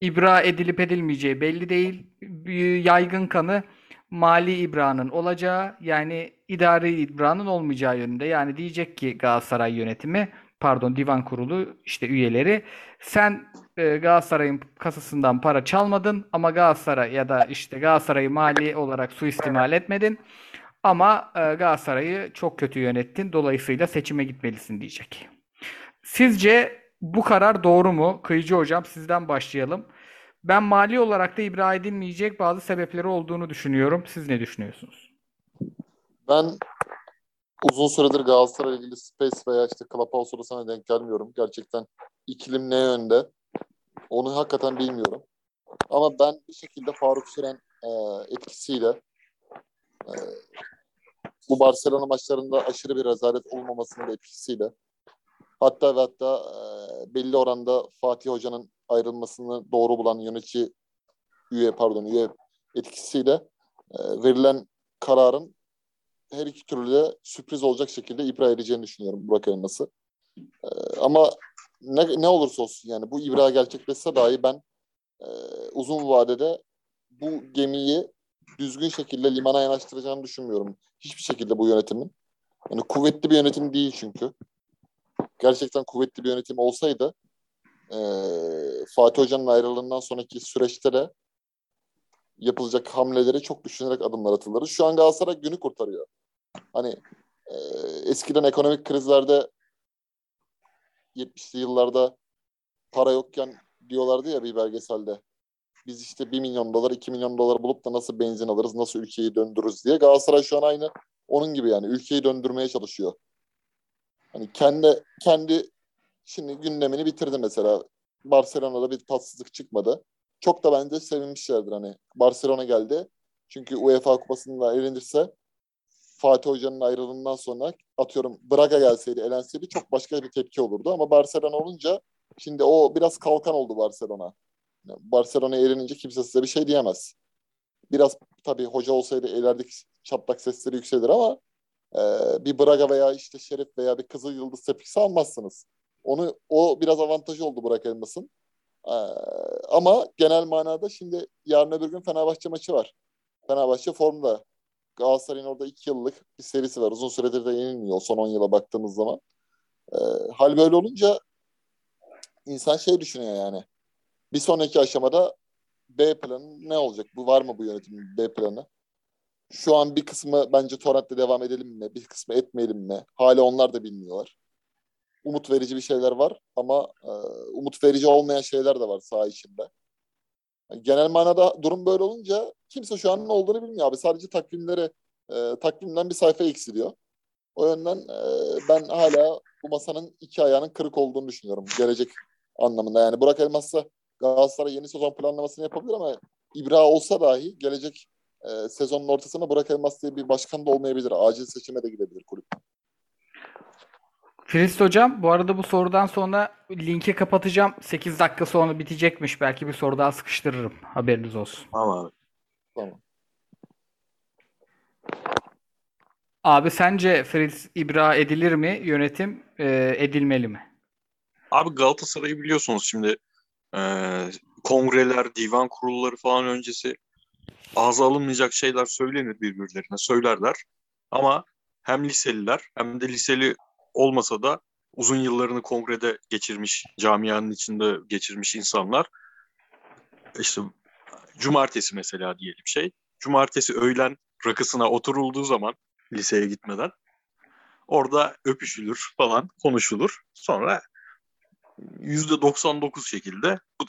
ibra edilip edilmeyeceği belli değil. Bir yaygın kanı mali ibranın olacağı yani idari ibranın olmayacağı yönünde. Yani diyecek ki Galatasaray yönetimi pardon divan kurulu işte üyeleri sen e, Galatasaray'ın kasasından para çalmadın ama Galatasaray ya da işte Galatasaray'ı mali olarak suistimal etmedin. Ama e, Galatasaray'ı çok kötü yönettin. Dolayısıyla seçime gitmelisin diyecek. Sizce bu karar doğru mu? Kıyıcı hocam sizden başlayalım. Ben mali olarak da ibra edilmeyecek bazı sebepleri olduğunu düşünüyorum. Siz ne düşünüyorsunuz? Ben uzun süredir Galatasaray ilgili Space veya işte Clubhouse sorusuna denk gelmiyorum. Gerçekten ikilim ne yönde? Onu hakikaten bilmiyorum. Ama ben bir şekilde Faruk Süren e, etkisiyle e, bu Barcelona maçlarında aşırı bir rezalet olmamasının da etkisiyle hatta ve hatta e, belli oranda Fatih Hoca'nın ayrılmasını doğru bulan yönetici üye pardon üye etkisiyle e, verilen kararın her iki türlü de sürpriz olacak şekilde ibra edeceğini düşünüyorum Burak Elmas'ı. E, ama ne, ne olursa olsun yani bu ibra gerçekleşse dahi ben e, uzun vadede bu gemiyi düzgün şekilde limana yanaştıracağını düşünmüyorum. Hiçbir şekilde bu yönetimin. Yani kuvvetli bir yönetim değil çünkü. Gerçekten kuvvetli bir yönetim olsaydı e, Fatih Hoca'nın ayrılığından sonraki süreçte de yapılacak hamleleri çok düşünerek adımlar atılır. Şu an Galatasaray günü kurtarıyor. Hani e, eskiden ekonomik krizlerde 70'li yıllarda para yokken diyorlardı ya bir belgeselde. Biz işte 1 milyon dolar, 2 milyon dolar bulup da nasıl benzin alırız, nasıl ülkeyi döndürürüz diye. Galatasaray şu an aynı onun gibi yani ülkeyi döndürmeye çalışıyor. Hani kendi kendi şimdi gündemini bitirdi mesela. Barcelona'da bir tatsızlık çıkmadı. Çok da bence sevinmişlerdir hani. Barcelona geldi. Çünkü UEFA kupasında elenirse Fatih Hoca'nın ayrılığından sonra atıyorum Braga gelseydi, elenseydi çok başka bir tepki olurdu. Ama Barcelona olunca şimdi o biraz kalkan oldu Barcelona. Yani Barcelona eğlenince kimse size bir şey diyemez. Biraz tabii hoca olsaydı ilerideki çatlak sesleri yükselir ama e, bir Braga veya işte Şerif veya bir Kızıl Yıldız tepkisi almazsınız. Onu o biraz avantajı oldu Burak Elmas'ın. E, ama genel manada şimdi yarın öbür gün Fenerbahçe maçı var. Fenerbahçe formda. Galatasaray'ın orada iki yıllık bir serisi var. Uzun süredir de yenilmiyor son 10 yıla baktığımız zaman. E, hal böyle olunca insan şey düşünüyor yani. Bir sonraki aşamada B planı ne olacak? Bu var mı bu yönetimin B planı? Şu an bir kısmı bence Torrent'le devam edelim mi? Bir kısmı etmeyelim mi? Hala onlar da bilmiyorlar. Umut verici bir şeyler var ama e, umut verici olmayan şeyler de var saha içinde. Genel manada durum böyle olunca kimse şu an ne olduğunu bilmiyor abi. Sadece takvimleri e, takvimden bir sayfa eksiliyor. O yönden e, ben hala bu masanın iki ayağının kırık olduğunu düşünüyorum. Gelecek anlamında. Yani Burak Elmas'la Galatasaray yeni sezon planlamasını yapabilir ama İbra olsa dahi gelecek e, sezonun ortasında Burak Elmas diye bir başkan da olmayabilir. Acil seçime de gidebilir kulüp. Firist hocam bu arada bu sorudan sonra linki kapatacağım. 8 dakika sonra bitecekmiş. Belki bir soru daha sıkıştırırım. Haberiniz olsun. Tamam abi. Tamam. Abi sence Fritz İbra edilir mi? Yönetim e, edilmeli mi? Abi Galatasaray'ı biliyorsunuz şimdi e, kongreler, divan kurulları falan öncesi ağza alınmayacak şeyler söylenir birbirlerine, söylerler. Ama hem liseliler hem de liseli olmasa da uzun yıllarını kongrede geçirmiş, camianın içinde geçirmiş insanlar işte cumartesi mesela diyelim şey. Cumartesi öğlen rakısına oturulduğu zaman liseye gitmeden orada öpüşülür falan konuşulur. Sonra %99 şekilde bu,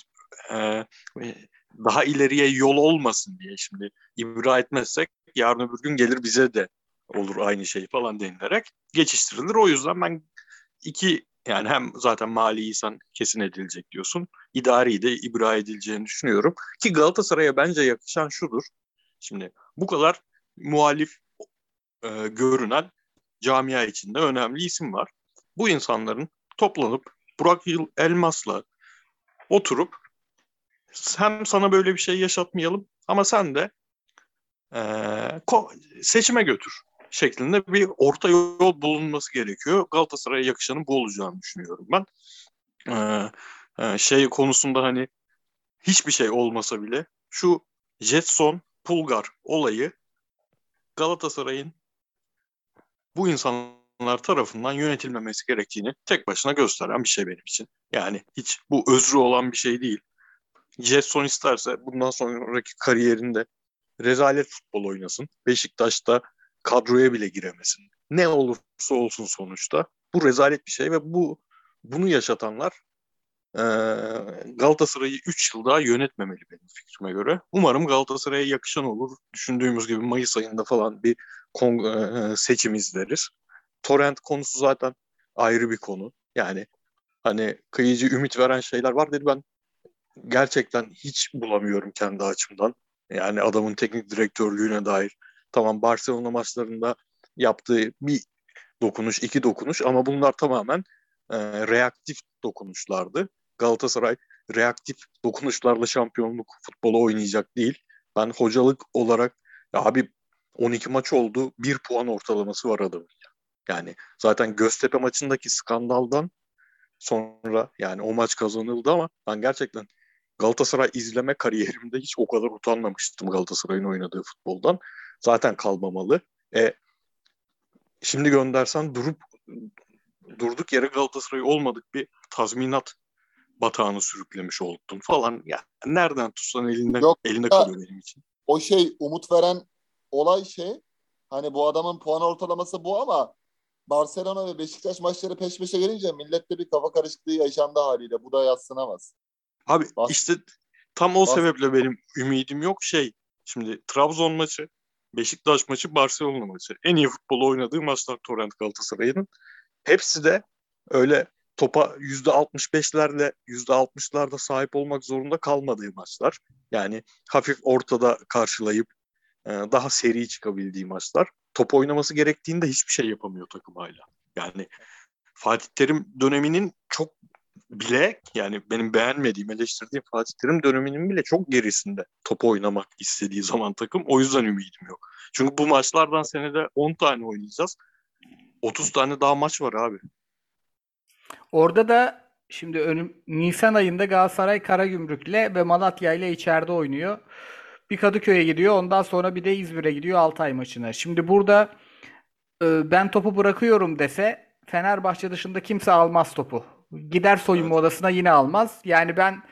e, daha ileriye yol olmasın diye şimdi ibra etmezsek yarın öbür gün gelir bize de olur aynı şey falan denilerek geçiştirilir. O yüzden ben iki yani hem zaten mali insan kesin edilecek diyorsun. İdari de ibra edileceğini düşünüyorum. Ki Galatasaray'a bence yakışan şudur. Şimdi bu kadar muhalif e, görünen camia içinde önemli isim var. Bu insanların toplanıp Burak Yıl Elmas'la oturup hem sana böyle bir şey yaşatmayalım ama sen de e, seçime götür şeklinde bir orta yol bulunması gerekiyor. Galatasaray'a yakışanın bu olacağını düşünüyorum ben. Ee, e, şey konusunda hani hiçbir şey olmasa bile şu Jetson Pulgar olayı Galatasaray'ın bu insanlar tarafından yönetilmemesi gerektiğini tek başına gösteren bir şey benim için. Yani hiç bu özrü olan bir şey değil. Jetson isterse bundan sonraki kariyerinde rezalet futbol oynasın. Beşiktaş'ta kadroya bile giremesin. Ne olursa olsun sonuçta. Bu rezalet bir şey ve bu bunu yaşatanlar e, Galatasaray'ı 3 yıl daha yönetmemeli benim fikrime göre. Umarım Galatasaray'a yakışan olur. Düşündüğümüz gibi Mayıs ayında falan bir kon, e, seçim izleriz. Torrent konusu zaten ayrı bir konu. Yani hani kıyıcı ümit veren şeyler var dedi ben gerçekten hiç bulamıyorum kendi açımdan. Yani adamın teknik direktörlüğüne dair Tamam Barcelona maçlarında yaptığı bir dokunuş, iki dokunuş ama bunlar tamamen e, reaktif dokunuşlardı. Galatasaray reaktif dokunuşlarla şampiyonluk futbolu oynayacak değil. Ben hocalık olarak ya abi 12 maç oldu. Bir puan ortalaması var adamın. Yani zaten Göztepe maçındaki skandaldan sonra yani o maç kazanıldı ama ben gerçekten Galatasaray izleme kariyerimde hiç o kadar utanmamıştım Galatasaray'ın oynadığı futboldan zaten kalmamalı. E, şimdi göndersen durup durduk yere Galatasaray olmadık bir tazminat batağını sürüklemiş oldun falan. Ya yani nereden tutsan elinde Yok, elinde kalıyor benim için. O şey umut veren olay şey hani bu adamın puan ortalaması bu ama Barcelona ve Beşiktaş maçları peş peşe gelince millette bir kafa karışıklığı yaşandı haliyle. Bu da yatsınamaz. Abi Bas- işte tam o Bas- sebeple benim ümidim yok şey. Şimdi Trabzon maçı Beşiktaş maçı, Barcelona maçı. En iyi futbol oynadığı maçlar Torrent Galatasaray'ın. Hepsi de öyle topa %65'lerle %60'larda sahip olmak zorunda kalmadığı maçlar. Yani hafif ortada karşılayıp e, daha seri çıkabildiği maçlar. Top oynaması gerektiğinde hiçbir şey yapamıyor takım hala. Yani Fatih Terim döneminin çok bile yani benim beğenmediğim, eleştirdiğim Fatih Terim döneminin bile çok gerisinde top oynamak istediği zaman takım. O yüzden ümidim yok. Çünkü bu maçlardan senede 10 tane oynayacağız. 30 tane daha maç var abi. Orada da şimdi önüm Nisan ayında Galatasaray Karagümrük'le ve Malatya ile içeride oynuyor. Bir Kadıköy'e gidiyor. Ondan sonra bir de İzmir'e gidiyor Altay maçına. Şimdi burada e, ben topu bırakıyorum dese Fenerbahçe dışında kimse almaz topu. Gider soyunma Evet. odasına yine almaz. Yani ben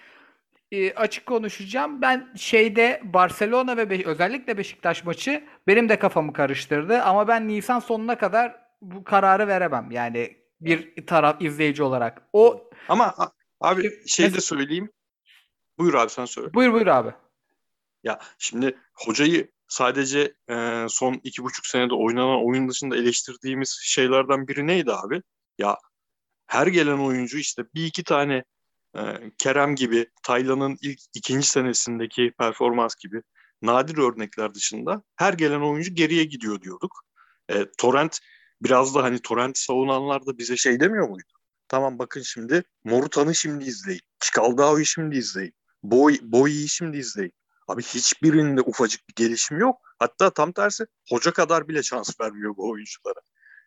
e, açık konuşacağım. Ben şeyde Barcelona ve Be- özellikle Beşiktaş maçı benim de kafamı karıştırdı. Ama ben Nisan sonuna kadar bu kararı veremem. Yani bir taraf izleyici olarak. O Ama abi şey de söyleyeyim. Buyur abi sen söyle. buyur buyur abi. Ya şimdi hocayı sadece e, son iki buçuk senede oynanan oyun dışında eleştirdiğimiz şeylerden biri neydi abi? Ya her gelen oyuncu işte bir iki tane e, Kerem gibi, Taylan'ın ilk ikinci senesindeki performans gibi nadir örnekler dışında her gelen oyuncu geriye gidiyor diyorduk. E, Torrent biraz da hani Torrent'i savunanlar da bize şey demiyor muydu? Tamam bakın şimdi Morutan'ı şimdi izleyin. Çikaldao'yu şimdi izleyin. Boy, Boy'u şimdi izleyin. Abi hiçbirinde ufacık bir gelişim yok. Hatta tam tersi hoca kadar bile şans vermiyor bu oyunculara.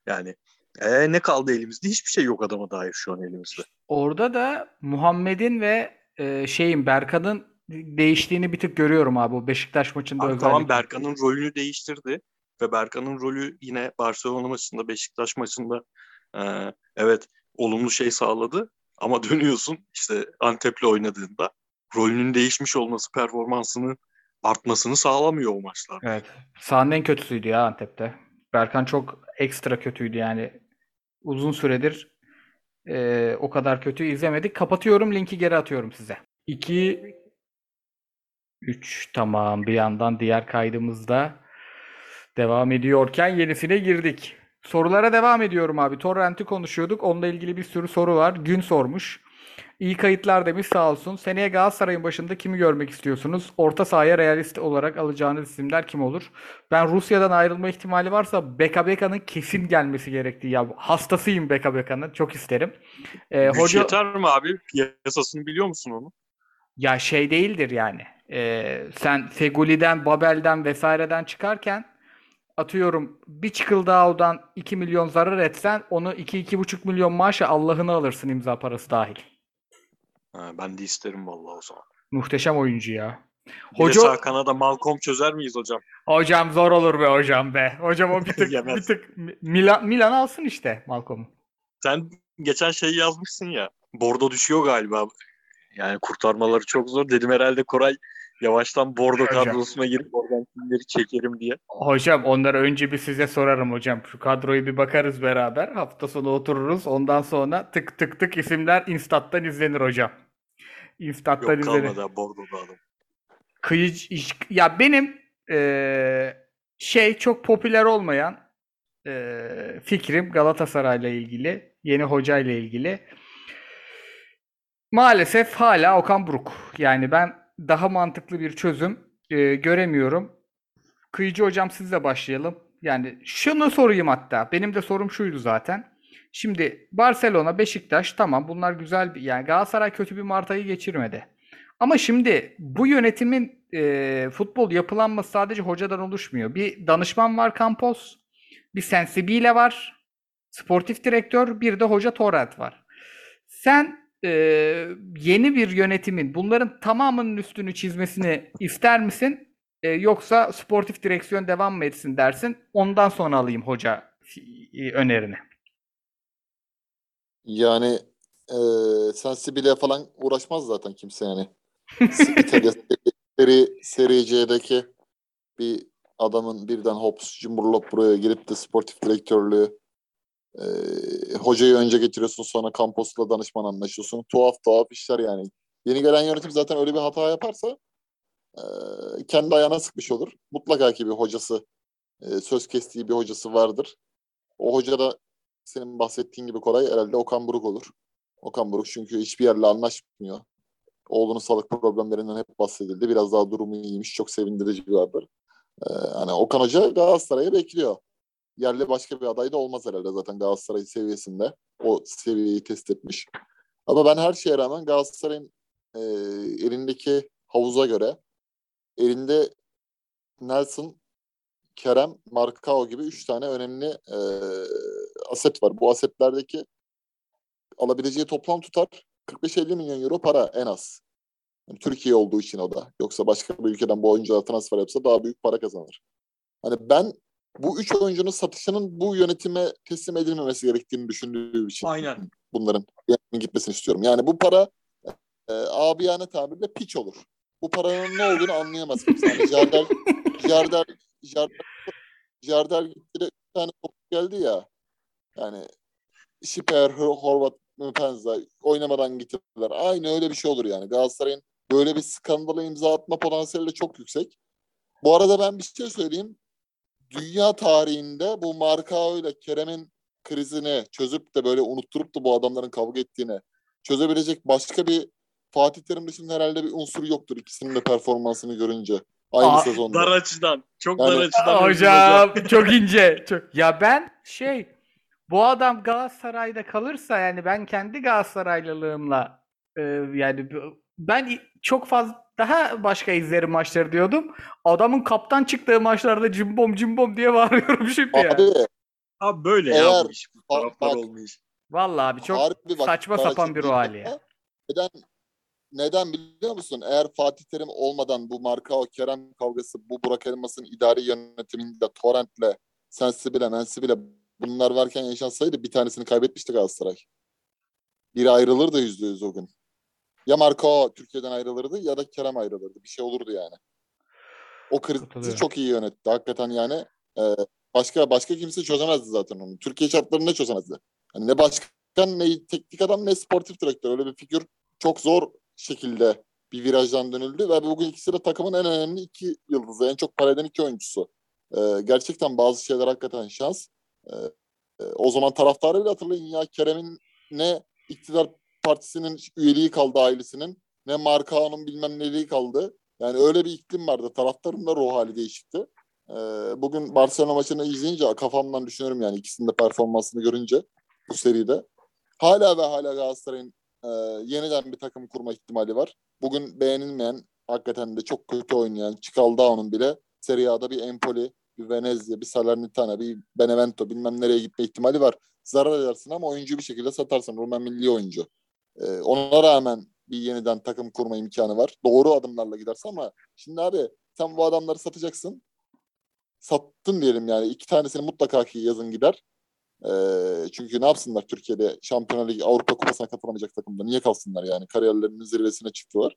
Yani e, ne kaldı elimizde? Hiçbir şey yok adama dair şu an elimizde. Orada da Muhammed'in ve e, şeyin Berkan'ın değiştiğini bir tık görüyorum abi o Beşiktaş maçında Abi özellikle. tamam Berkan'ın rolünü değiştirdi ve Berkan'ın rolü yine Barcelona maçında, Beşiktaş maçında e, evet olumlu şey sağladı ama dönüyorsun işte Antep'le oynadığında rolünün değişmiş olması performansının artmasını sağlamıyor o maçlar. Evet. Sahanın en kötüsüydü ya Antep'te. Berkan çok ekstra kötüydü yani. Uzun süredir e, o kadar kötü izlemedik. Kapatıyorum linki geri atıyorum size. 2 3 tamam bir yandan diğer kaydımızda devam ediyorken yenisine girdik. Sorulara devam ediyorum abi. Torrent'i konuşuyorduk. Onunla ilgili bir sürü soru var. Gün sormuş. İyi kayıtlar demiş sağ olsun. Seneye Galatasaray'ın başında kimi görmek istiyorsunuz? Orta sahaya realist olarak alacağınız isimler kim olur? Ben Rusya'dan ayrılma ihtimali varsa Beka Beka'nın kesin gelmesi gerektiği ya hastasıyım Beka Beka'nın. Çok isterim. Ee, Güç hoca yeter mi abi? Piyasasını biliyor musun onu? ya şey değildir yani. Ee, sen Feguli'den, Babel'den vesaireden çıkarken atıyorum bir Çıkıldağ'dan 2 milyon zarar etsen onu 2-2,5 milyon maaşa Allah'ını alırsın imza parası dahil. Ha, ben de isterim vallahi o zaman. Muhteşem oyuncu ya. Bir Hoca de sağ kanada Malcolm çözer miyiz hocam? hocam zor olur be hocam be. Hocam o bir tık bir tık Milan Milan alsın işte Malcolm'u. Sen geçen şeyi yazmışsın ya. Bordo düşüyor galiba. Yani kurtarmaları çok zor. Dedim herhalde Koray yavaştan Bordo Hocam. kadrosuna girip oradan kimleri çekerim diye. Hocam onları önce bir size sorarım hocam. Şu kadroyu bir bakarız beraber. Hafta sonu otururuz. Ondan sonra tık tık tık isimler Instat'tan izlenir hocam. Instat'tan Yok izlenir. kalmadı ha Bordo'da adam. Kıyıcı iş- ya benim eee, şey çok popüler olmayan eee, fikrim Galatasaray'la ilgili, yeni hocayla ilgili. Maalesef hala Okan Buruk. Yani ben daha mantıklı bir çözüm eee, göremiyorum. Kıyıcı hocam sizle başlayalım. Yani şunu sorayım hatta. Benim de sorum şuydu zaten. Şimdi Barcelona, Beşiktaş tamam bunlar güzel bir yani Galatasaray kötü bir Mart ayı geçirmedi. Ama şimdi bu yönetimin e, futbol yapılanması sadece hocadan oluşmuyor. Bir danışman var Campos, bir Sensibile var, sportif direktör, bir de hoca Torrent var. Sen e, yeni bir yönetimin bunların tamamının üstünü çizmesini ister misin? E, yoksa sportif direksiyon devam mı etsin dersin? Ondan sonra alayım hoca önerini. Yani e, Sensibile falan uğraşmaz zaten kimse yani. İtalya seri, seri C'deki bir adamın birden hops cumburlop buraya girip de sportif direktörlüğü e, hocayı önce getiriyorsun sonra Campos'la danışman anlaşıyorsun. Tuhaf tuhaf işler yani. Yeni gelen yönetim zaten öyle bir hata yaparsa e, kendi ayağına sıkmış olur. Mutlaka ki bir hocası e, söz kestiği bir hocası vardır. O hoca da senin bahsettiğin gibi Koray herhalde Okan Buruk olur. Okan Buruk çünkü hiçbir yerle anlaşmıyor. Oğlunun sağlık problemlerinden hep bahsedildi. Biraz daha durumu iyiymiş. Çok sevindirici bir haber. Ee, hani Okan Hoca Galatasaray'ı bekliyor. Yerli başka bir aday da olmaz herhalde zaten Galatasaray seviyesinde. O seviyeyi test etmiş. Ama ben her şeye rağmen Galatasaray'ın e, elindeki havuza göre elinde Nelson, Kerem, Markao gibi üç tane önemli e, aset var. Bu asetlerdeki alabileceği toplam tutar 45-50 milyon euro para en az. Yani Türkiye olduğu için o da. Yoksa başka bir ülkeden bu oyuncuya transfer yapsa daha büyük para kazanır. Hani ben bu üç oyuncunun satışının bu yönetime teslim edilmemesi gerektiğini düşündüğüm için Aynen. bunların gitmesini istiyorum. Yani bu para e, abiyane tabirle piç olur. Bu paranın ne olduğunu anlayamaz kimse. Yani Jardel, Jardel, Jardel, Jardel gitti de bir tane top geldi ya. Yani Şiper, Horvat, Penza oynamadan getirdiler. Aynı öyle bir şey olur yani. Galatasaray'ın böyle bir skandala imza atma potansiyeli de çok yüksek. Bu arada ben bir şey söyleyeyim. Dünya tarihinde bu Marcao ile Kerem'in krizini çözüp de böyle unutturup da bu adamların kavga ettiğini çözebilecek başka bir Fatih Terim dışında herhalde bir unsur yoktur ikisinin de performansını görünce. Aynı Aa, sezonda. Dar açıdan. Çok Yani- dar açıdan. Hocam çok ince. Çok. Ya ben şey bu adam Galatasaray'da kalırsa yani ben kendi Galatasaraylılığımla e, yani ben i- çok fazla daha başka izlerim maçları diyordum. Adamın kaptan çıktığı maçlarda cimbom cimbom diye bağırıyorum şimdi ya. Abi Abi böyle ya Eğer- bu iş. Bu taraftar bak- olmayış. Vallahi abi çok harbi bak, saçma sapan bir o hali ya. Neden neden biliyor musun? Eğer Fatih Terim olmadan bu Marcao Kerem kavgası bu Burak Elmas'ın idari yönetiminde Torrent'le Sensibile, Mensibile bunlar varken yaşansaydı bir tanesini kaybetmişti Galatasaray. Biri ayrılırdı yüzde yüz o gün. Ya Marcao Türkiye'den ayrılırdı ya da Kerem ayrılırdı. Bir şey olurdu yani. O krizi çok iyi yönetti. Hakikaten yani e, başka başka kimse çözemezdi zaten onu. Türkiye şartlarında çözemezdi. Yani ne başkan ne teknik adam ne sportif direktör. Öyle bir figür çok zor şekilde bir virajdan dönüldü ve bugün ikisi de takımın en önemli iki yıldızı. En çok para eden iki oyuncusu. E, gerçekten bazı şeyler hakikaten şans. E, e, o zaman taraftarı bile hatırlayın ya Kerem'in ne iktidar partisinin üyeliği kaldı ailesinin ne Markao'nun bilmem neliği kaldı. Yani öyle bir iklim vardı. Taraftarın da ruh hali değişikti. Ee, bugün Barcelona maçını izleyince kafamdan düşünüyorum yani ikisinin de performansını görünce bu seride. Hala ve hala Galatasaray'ın e, yeniden bir takım kurma ihtimali var. Bugün beğenilmeyen, hakikaten de çok kötü oynayan Çikaldao'nun bile Serie A'da bir Empoli, bir Venezia, bir Salernitana, bir Benevento bilmem nereye gitme ihtimali var. Zarar edersin ama oyuncu bir şekilde satarsın. Rumen milli oyuncu. Ee, ona rağmen bir yeniden takım kurma imkanı var. Doğru adımlarla giderse ama şimdi abi sen bu adamları satacaksın. Sattın diyelim yani. iki tanesini mutlaka ki yazın gider. Ee, çünkü ne yapsınlar Türkiye'de Şampiyonlar Ligi Avrupa Kupası'na katılamayacak takımda. Niye kalsınlar yani? Kariyerlerinin zirvesine çıktılar.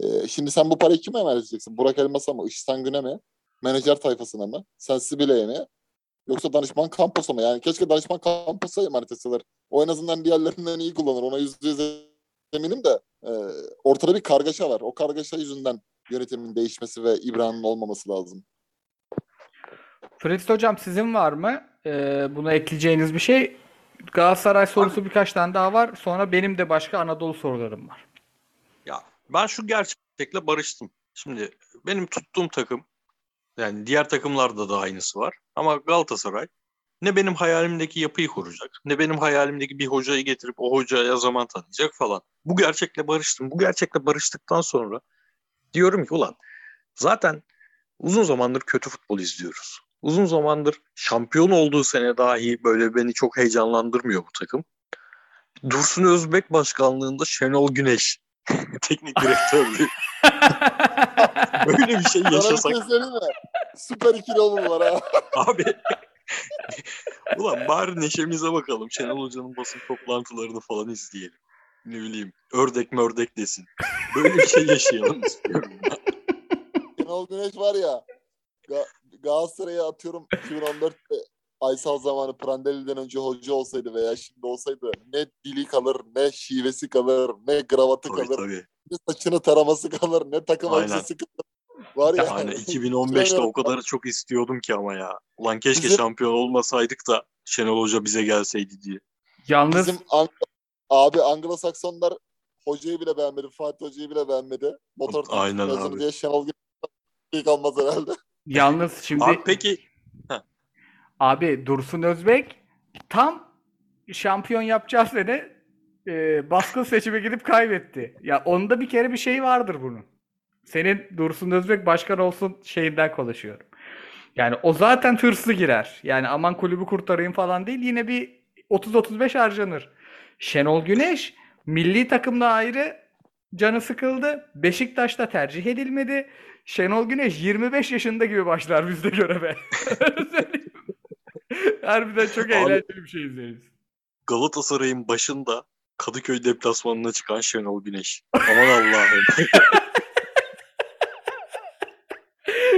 Ee, şimdi sen bu parayı kime emanet edeceksin? Burak Elmas'a mı? Işıtan Gün'e mi? Menajer tayfasına mı? Sensibile'ye mi? Yoksa danışman Campos'a mı? Yani keşke danışman Campos'a emanet etseler. O en azından diğerlerinden iyi kullanır. Ona yüzde yüz eminim de e, ortada bir kargaşa var. O kargaşa yüzünden yönetimin değişmesi ve İbrahim'in olmaması lazım. Fritz hocam sizin var mı? Ee, buna ekleyeceğiniz bir şey. Galatasaray sorusu birkaç tane daha var. Sonra benim de başka Anadolu sorularım var. Ya ben şu gerçekle barıştım. Şimdi benim tuttuğum takım yani diğer takımlarda da aynısı var. Ama Galatasaray ne benim hayalimdeki yapıyı kuracak, ne benim hayalimdeki bir hocayı getirip o hocaya zaman tanıyacak falan. Bu gerçekle barıştım. Bu gerçekle barıştıktan sonra diyorum ki ulan zaten uzun zamandır kötü futbol izliyoruz. Uzun zamandır şampiyon olduğu sene dahi böyle beni çok heyecanlandırmıyor bu takım. Dursun Özbek başkanlığında Şenol Güneş teknik direktörlüğü. Böyle bir şey Sana bir yaşasak şey mi? Süper ikili olurlar ha. abi. Ulan bari neşemize bakalım. Şenol Hoca'nın basın toplantılarını falan izleyelim. Ne bileyim ördek mördek desin. Böyle bir şey yaşayalım istiyorum. ben. Şenol Güneş var ya Ga- Galatasaray'a atıyorum 2014'te Aysal zamanı Prandelli'den önce hoca olsaydı veya şimdi olsaydı ne dili kalır, ne şivesi kalır, ne gravatı Tabii kalır, tabii. ne saçını taraması kalır, ne takım elbisesi kalır. Var ya. Yani 2015'te o kadar çok istiyordum ki ama ya. Ulan keşke Bizim- şampiyon olmasaydık da Şenol Hoca bize gelseydi diye. Yalnız Bizim Ang- abi Anglo-Saksonlar hocayı bile beğenmedi. Fatih hocayı bile beğenmedi. Motor Aynen abi. diye Şenol Güneş kalmaz herhalde. yalnız şimdi Abi peki Abi Dursun Özbek tam şampiyon yapacağı sene e, baskın seçime gidip kaybetti. Ya onda bir kere bir şey vardır bunun. Senin Dursun Özbek başkan olsun şeyinden konuşuyorum. Yani o zaten hırslı girer. Yani aman kulübü kurtarayım falan değil. Yine bir 30-35 harcanır. Şenol Güneş milli takımda ayrı canı sıkıldı. Beşiktaş'ta tercih edilmedi. Şenol Güneş 25 yaşında gibi başlar bizde göreve. Harbiden çok Abi- eğlenceli bir şey izleriz. Galatasaray'ın başında Kadıköy deplasmanına çıkan Şenol Güneş. Aman Allah'ım.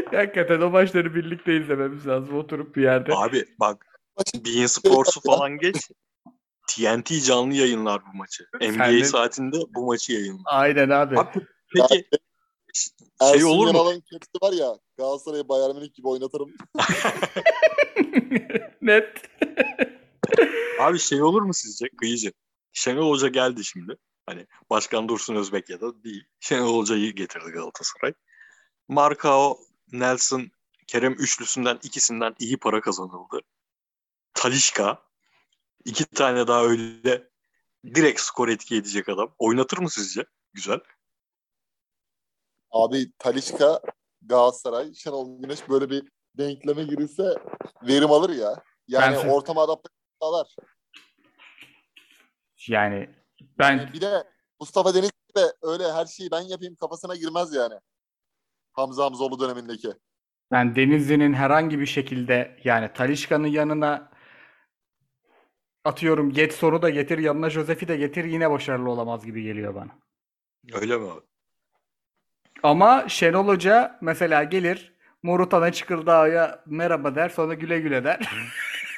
Hakikaten o maçları birlikte izlememiz lazım. Oturup bir yerde. Abi bak Bein Sports'u falan geç. TNT canlı yayınlar bu maçı. NBA Sen de- saatinde bu maçı yayınlar. Aynen abi. Abi, peki Ersun Şey olur mu? Yanal'ın kepsi var ya Galatasaray'ı Bayern Münih gibi oynatırım. Net. Abi şey olur mu sizce kıyıcı? Şenol Hoca geldi şimdi. Hani Başkan Dursun Özbek ya da değil. Şenol Hoca'yı getirdi Galatasaray. Markao, Nelson, Kerem üçlüsünden ikisinden iyi para kazanıldı. Talişka iki tane daha öyle direkt skor etki edecek adam. Oynatır mı sizce? Güzel. Abi Talişka, Galatasaray, Şenol Güneş böyle bir denkleme girilse verim alır ya. Yani Ben- ortama adapte sağlar. Yani ben Yani bir de Mustafa Deniz de öyle her şeyi ben yapayım kafasına girmez yani. Hamza Hamzoğlu dönemindeki. ben Denizli'nin herhangi bir şekilde yani Talişka'nın yanına atıyorum Getson'u da getir yanına Josef'i de getir yine başarılı olamaz gibi geliyor bana. Öyle mi abi? Ama Şenol Hoca mesela gelir Morutan'a Çıkıldağ'a merhaba der sonra güle güle der.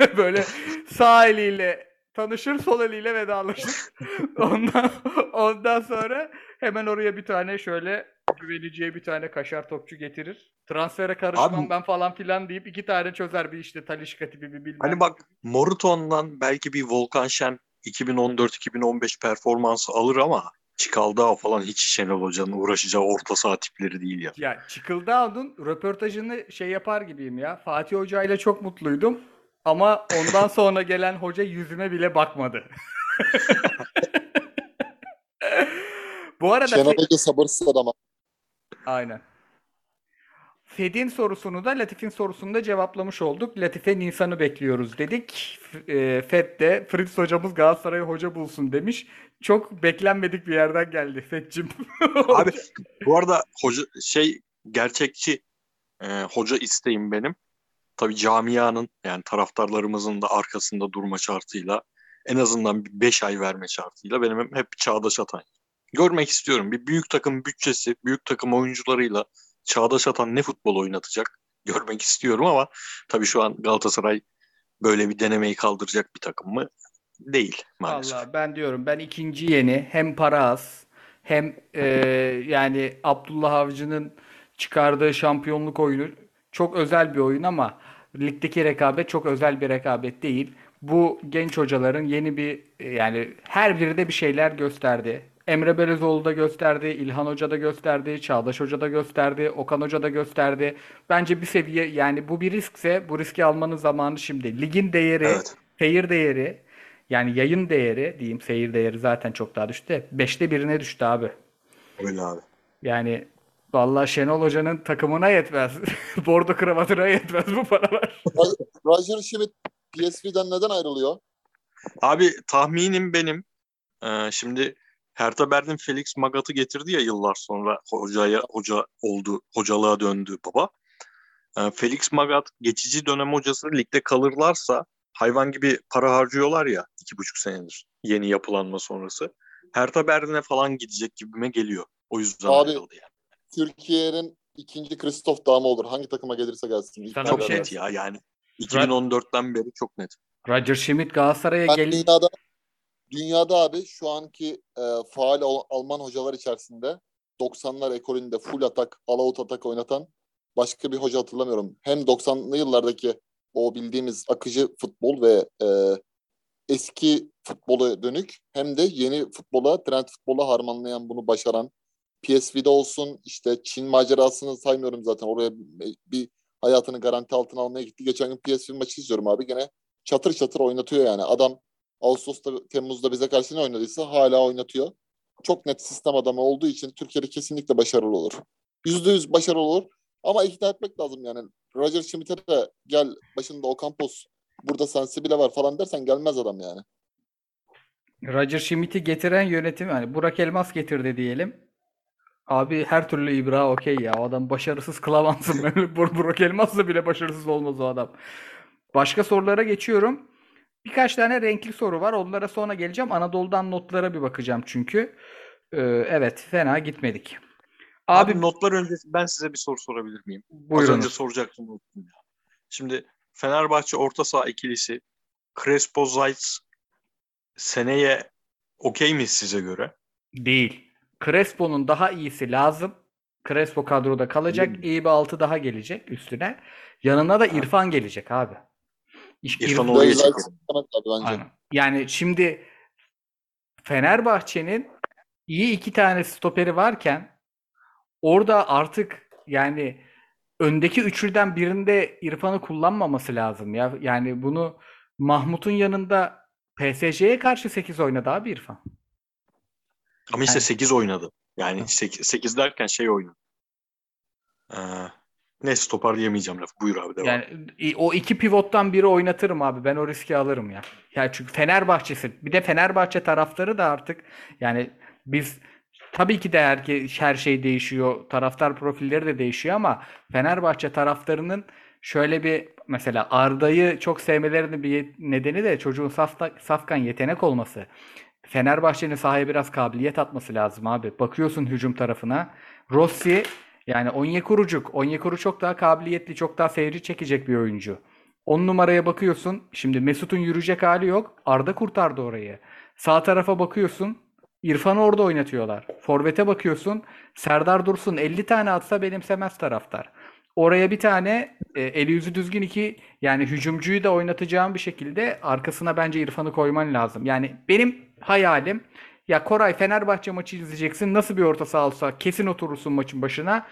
Böyle sağ eliyle tanışır sol eliyle vedalaşır. ondan, ondan sonra hemen oraya bir tane şöyle güveneceği bir tane kaşar topçu getirir. Transfere karışmam Abi- ben falan filan deyip iki tane çözer bir işte Talişka tipi bir bilmem. Hani bak Moruton'dan belki bir Volkan Şen 2014-2015 performansı alır ama Çikaldağ falan hiç Şenol Hoca'nın uğraşacağı orta saha tipleri değil ya. Ya Çıkıldağ'ın röportajını şey yapar gibiyim ya. Fatih Hoca ile çok mutluydum. Ama ondan sonra gelen hoca yüzüme bile bakmadı. Bu arada Şenol Hoca sabırsız adam. aynen. Fed'in sorusunu da Latif'in sorusunu da cevaplamış olduk. Latife Nisan'ı bekliyoruz dedik. E, Fed de Fritz hocamız Galatasaray'a hoca bulsun demiş. Çok beklenmedik bir yerden geldi Fed'cim. Abi bu arada hoca şey gerçekçi e, hoca isteğim benim. Tabii camianın yani taraftarlarımızın da arkasında durma şartıyla en azından 5 ay verme şartıyla benim hep Çağdaş Atan. Görmek istiyorum. Bir büyük takım bütçesi, büyük takım oyuncularıyla Çağdaş Atan ne futbol oynatacak görmek istiyorum ama tabii şu an Galatasaray böyle bir denemeyi kaldıracak bir takım mı? Değil maalesef. Vallahi ben diyorum ben ikinci yeni hem para az hem e, yani Abdullah Avcı'nın çıkardığı şampiyonluk oyunu çok özel bir oyun ama ligdeki rekabet çok özel bir rekabet değil. Bu genç hocaların yeni bir e, yani her biri de bir şeyler gösterdi. Emre Belözoğlu da gösterdi, İlhan Hoca da gösterdi, Çağdaş Hoca da gösterdi, Okan Hoca da gösterdi. Bence bir seviye yani bu bir riskse bu riski almanın zamanı şimdi. Ligin değeri, Evet. seyir değeri yani yayın değeri diyeyim seyir değeri zaten çok daha düştü. Beşte birine düştü abi. Öyle abi. Yani vallahi Şenol Hoca'nın takımına yetmez. Bordo kravatına yetmez bu paralar. Roger Schmidt PSV'den neden ayrılıyor? Abi tahminim benim. Ee, şimdi Hertha Berlin Felix Magat'ı getirdi ya yıllar sonra hocaya hoca oldu, hocalığa döndü baba. Ee, Felix Magat geçici dönem hocası ligde kalırlarsa hayvan gibi para harcıyorlar ya iki buçuk senedir yeni yapılanma sonrası. Hertha Berlin'e falan gidecek gibime geliyor. O yüzden Abi, ayrıldı yani. Türkiye'nin ikinci Christoph Dağı mı olur? Hangi takıma gelirse gelsin. Sana Çok bir şey- net ya yani. 2014'ten beri çok net. Roger Schmidt Galatasaray'a Ben gel dünyada dünyada abi şu anki e, faal Al- Alman hocalar içerisinde 90'lar ekolünde full atak, all out atak oynatan başka bir hoca hatırlamıyorum. Hem 90'lı yıllardaki o bildiğimiz akıcı futbol ve e, eski futbola dönük hem de yeni futbola, trend futbola harmanlayan bunu başaran PSV'de olsun işte Çin macerasını saymıyorum zaten oraya bir hayatını garanti altına almaya gitti. Geçen gün PSV maçı izliyorum abi gene çatır çatır oynatıyor yani. Adam Ağustos'ta, Temmuz'da bize karşı ne oynadıysa hala oynatıyor. Çok net sistem adamı olduğu için Türkiye'de kesinlikle başarılı olur. Yüzde yüz başarılı olur. Ama ikna etmek lazım yani. Roger Schmidt'e de gel başında Ocampos burada Sensibile var falan dersen gelmez adam yani. Roger Schmidt'i getiren yönetim yani Burak Elmas getirdi diyelim. Abi her türlü ibra okey ya. O adam başarısız kılamazsın. Bur- Burak Elmas'la bile başarısız olmaz o adam. Başka sorulara geçiyorum. Birkaç tane renkli soru var. Onlara sonra geleceğim. Anadolu'dan notlara bir bakacağım çünkü. Ee, evet fena gitmedik. Abi, Abi, notlar öncesi ben size bir soru sorabilir miyim? Az önce buyurunuz. soracaktım. Şimdi Fenerbahçe orta saha ikilisi Crespo Zayt seneye okey mi size göre? Değil. Crespo'nun daha iyisi lazım. Crespo kadroda kalacak. Hmm. İyi bir altı daha gelecek üstüne. Yanına da İrfan gelecek abi. İrfan oraya bence. Yani şimdi Fenerbahçe'nin iyi iki tane stoperi varken orada artık yani öndeki üçlüden birinde İrfan'ı kullanmaması lazım ya. Yani bunu Mahmut'un yanında PSG'ye karşı 8 oynadı abi İrfan. Ama işte Yani- 8 oynadı. Yani 8, 8 derken şey oynadı. Ee, neyse toparlayamayacağım lafı. Buyur abi devam. Yani i- o iki pivottan biri oynatırım abi. Ben o riski alırım ya. Yani çünkü Fenerbahçe'si bir de Fenerbahçe taraftarı da artık yani biz tabii ki de her, her şey değişiyor. Taraftar profilleri de değişiyor ama Fenerbahçe taraftarının şöyle bir mesela Arda'yı çok sevmelerinin bir nedeni de çocuğun safta, safkan yetenek olması. Fenerbahçe'nin sahaya biraz kabiliyet atması lazım abi. Bakıyorsun hücum tarafına. Rossi yani Onyekurucuk. Onyekuru çok daha kabiliyetli, çok daha seyirci çekecek bir oyuncu. 10 numaraya bakıyorsun. Şimdi Mesut'un yürüyecek hali yok. Arda kurtardı orayı. Sağ tarafa bakıyorsun. İrfan'ı orada oynatıyorlar. Forvet'e bakıyorsun. Serdar Dursun 50 tane atsa benimsemez taraftar. Oraya bir tane e, eli yüzü düzgün iki yani hücumcuyu da oynatacağım bir şekilde arkasına bence İrfan'ı koyman lazım. Yani benim hayalim ya Koray Fenerbahçe maçı izleyeceksin. Nasıl bir orta saha olsa kesin oturursun maçın başına.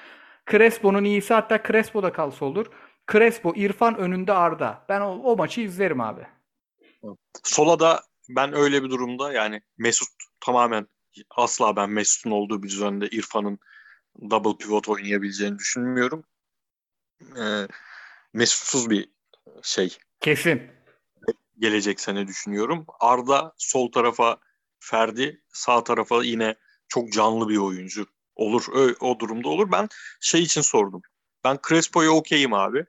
Crespo'nun iyisi hatta Crespo da kalsa olur. Crespo, İrfan önünde Arda. Ben o, o maçı izlerim abi. Sola da ben öyle bir durumda yani Mesut tamamen asla ben Mesut'un olduğu bir düzende İrfan'ın double pivot oynayabileceğini düşünmüyorum. Ee, Mesut'suz bir şey Kesin. gelecek sene düşünüyorum. Arda sol tarafa Ferdi, sağ tarafa yine çok canlı bir oyuncu olur. Ö- O, durumda olur. Ben şey için sordum. Ben Crespo'ya okeyim abi.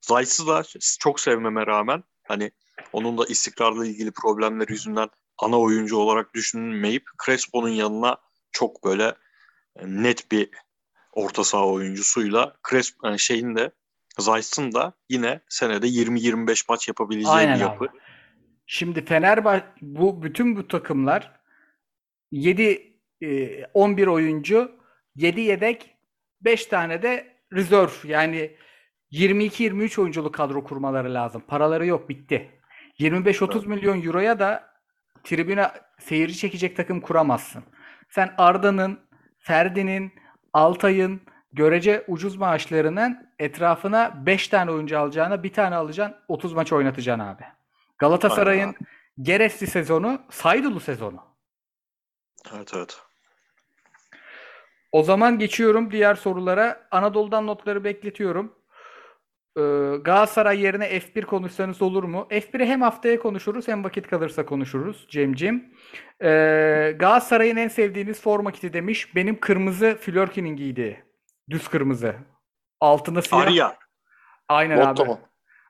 Zayt'sı da çok sevmeme rağmen hani onun da istikrarla ilgili problemler yüzünden ana oyuncu olarak düşünmeyip Crespo'nun yanına çok böyle e, net bir orta saha oyuncusuyla Crespo yani şeyin de Zayt'sın da yine senede 20-25 maç yapabileceği Aynen bir abi. yapı. Şimdi Fenerbahçe bu bütün bu takımlar 7 e, 11 oyuncu, 7 yedek, 5 tane de rezerv. Yani 22-23 oyunculu kadro kurmaları lazım. Paraları yok, bitti. 25-30 Evet. milyon euroya da tribüne seyirci çekecek takım kuramazsın. Sen Arda'nın, Ferdi'nin, Altay'ın görece ucuz maaşlarının etrafına 5 tane oyuncu alacağına bir tane alacaksın, 30 maç oynatacaksın abi. Galatasaray'ın Geresli sezonu, Saydulu sezonu. Evet evet. O zaman geçiyorum diğer sorulara. Anadolu'dan notları bekletiyorum. Ee, Galatasaray yerine F1 konuşsanız olur mu? F1'i hem haftaya konuşuruz hem vakit kalırsa konuşuruz Cemcim. Ee, Galatasaray'ın en sevdiğiniz forma kiti demiş. Benim kırmızı Flörkin'in giydiği. Düz kırmızı. Altında siyah. Arya. Aynen Motto abi. mu?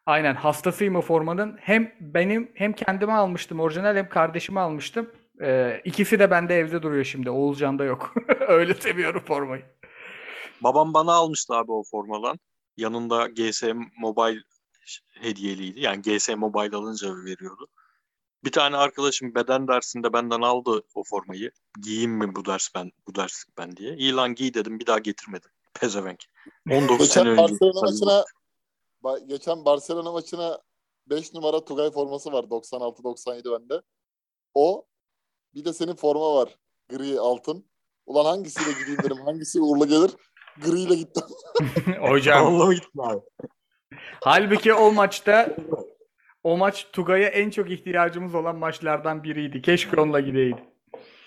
Aynen hastasıyım o formanın. Hem benim hem kendime almıştım orijinal hem kardeşime almıştım. Ee, ikisi de bende evde duruyor şimdi. Oğulcan'da yok. Öyle seviyorum formayı. Babam bana almıştı abi o formadan. Yanında GS Mobile hediyeliydi. Yani GS Mobile alınca veriyordu. Bir tane arkadaşım beden dersinde benden aldı o formayı. Giyeyim mi bu ders ben bu ders ben diye. İyi lan giy dedim bir daha getirmedim. Pezevenk. 19 sene Geçen önce. Barcelona maçına ba- geçen Barcelona maçına 5 numara Tugay forması var 96-97 bende. O bir de senin forma var. Gri altın. Ulan hangisiyle gideyim dedim. Hangisi uğurlu gelir? Griyle gittim. Hocam. Allah mı gittin abi? Halbuki o maçta o maç Tugay'a en çok ihtiyacımız olan maçlardan biriydi. Keşke onunla gideydi.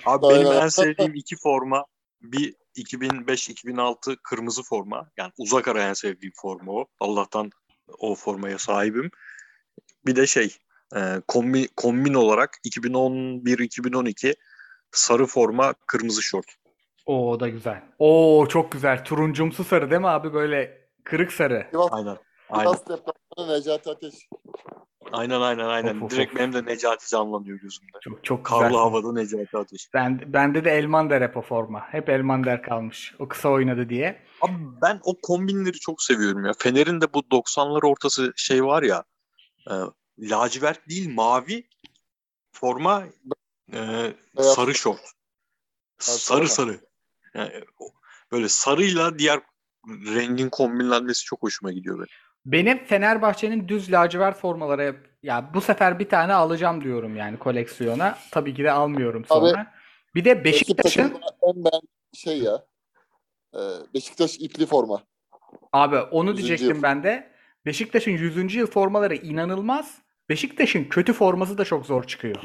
Abi benim Aynen. en sevdiğim iki forma bir 2005-2006 kırmızı forma. Yani uzak ara en sevdiğim forma o. Allah'tan o formaya sahibim. Bir de şey e, kombin, kombin olarak 2011-2012 sarı forma kırmızı şort. Oo o da güzel. Oo çok güzel. Turuncumsu sarı değil mi abi? Böyle kırık sarı. Sivas, Aynen. Aynen. Sivas Necati Ateş. Aynen aynen aynen. Of, of, Direkt of. benim de Necati canlanıyor gözümde. Çok çok güzel. Karlı havada Necati Ateş. Ben, bende de Elmander hep o forma. Hep Elmander kalmış. O kısa oynadı diye. Abi ben o kombinleri çok seviyorum ya. Fener'in de bu 90'lar ortası şey var ya e, lacivert değil mavi forma e, Beyaz. sarı şort. sarı Sarı. Yani, Böyle sarıyla diğer rengin kombinlenmesi çok hoşuma gidiyor benim. Benim Fenerbahçe'nin düz lacivert formaları ya bu sefer bir tane alacağım diyorum yani koleksiyona. Tabii ki de almıyorum sonra. Bir de Beşiktaş'ın en ben şey ya. e, Beşiktaş ipli forma. abi onu 100. diyecektim yıl. ben de. Beşiktaş'ın 100. yıl formaları inanılmaz. Beşiktaş'ın kötü forması da çok zor çıkıyor.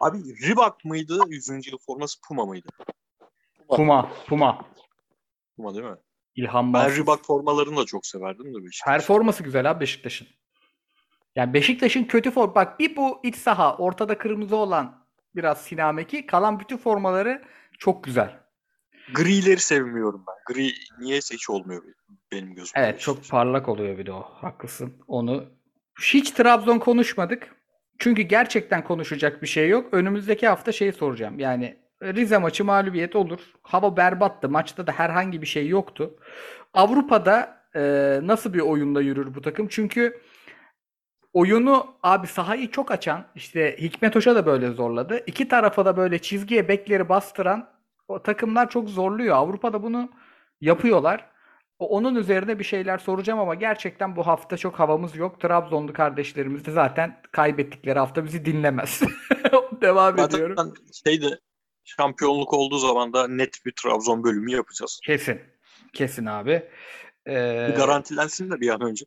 Abi Reebok mıydı 100. yıl forması Puma mıydı? Puma, Puma. Puma değil mi? İlhan Ben Mansız. Reebok formalarını da çok severdim de Beşiktaş. Performansı güzel abi Beşiktaş'ın. Yani Beşiktaş'ın kötü form bak bir bu iç saha ortada kırmızı olan biraz sinameki kalan bütün formaları çok güzel. Grileri sevmiyorum ben. Gri niyeyse hiç olmuyor benim gözümde. Evet çok parlak oluyor bir de o. Haklısın. Onu hiç Trabzon konuşmadık. Çünkü gerçekten konuşacak bir şey yok. Önümüzdeki hafta şeyi soracağım. Yani Rize maçı mağlubiyet olur. Hava berbattı. Maçta da herhangi bir şey yoktu. Avrupa'da e, nasıl bir oyunda yürür bu takım? Çünkü oyunu abi sahayı çok açan işte Hikmet Hoca da böyle zorladı. İki tarafa da böyle çizgiye bekleri bastıran o takımlar çok zorluyor. Avrupa'da bunu yapıyorlar. O- Onun üzerine bir şeyler soracağım ama gerçekten bu hafta çok havamız yok. Trabzonlu kardeşlerimiz de zaten kaybettikleri hafta bizi dinlemez. Devam Zaten ediyorum. şeyde şampiyonluk olduğu zaman da net bir Trabzon bölümü yapacağız. Kesin. Kesin abi. Ee, Bir garantilensin de bir an önce.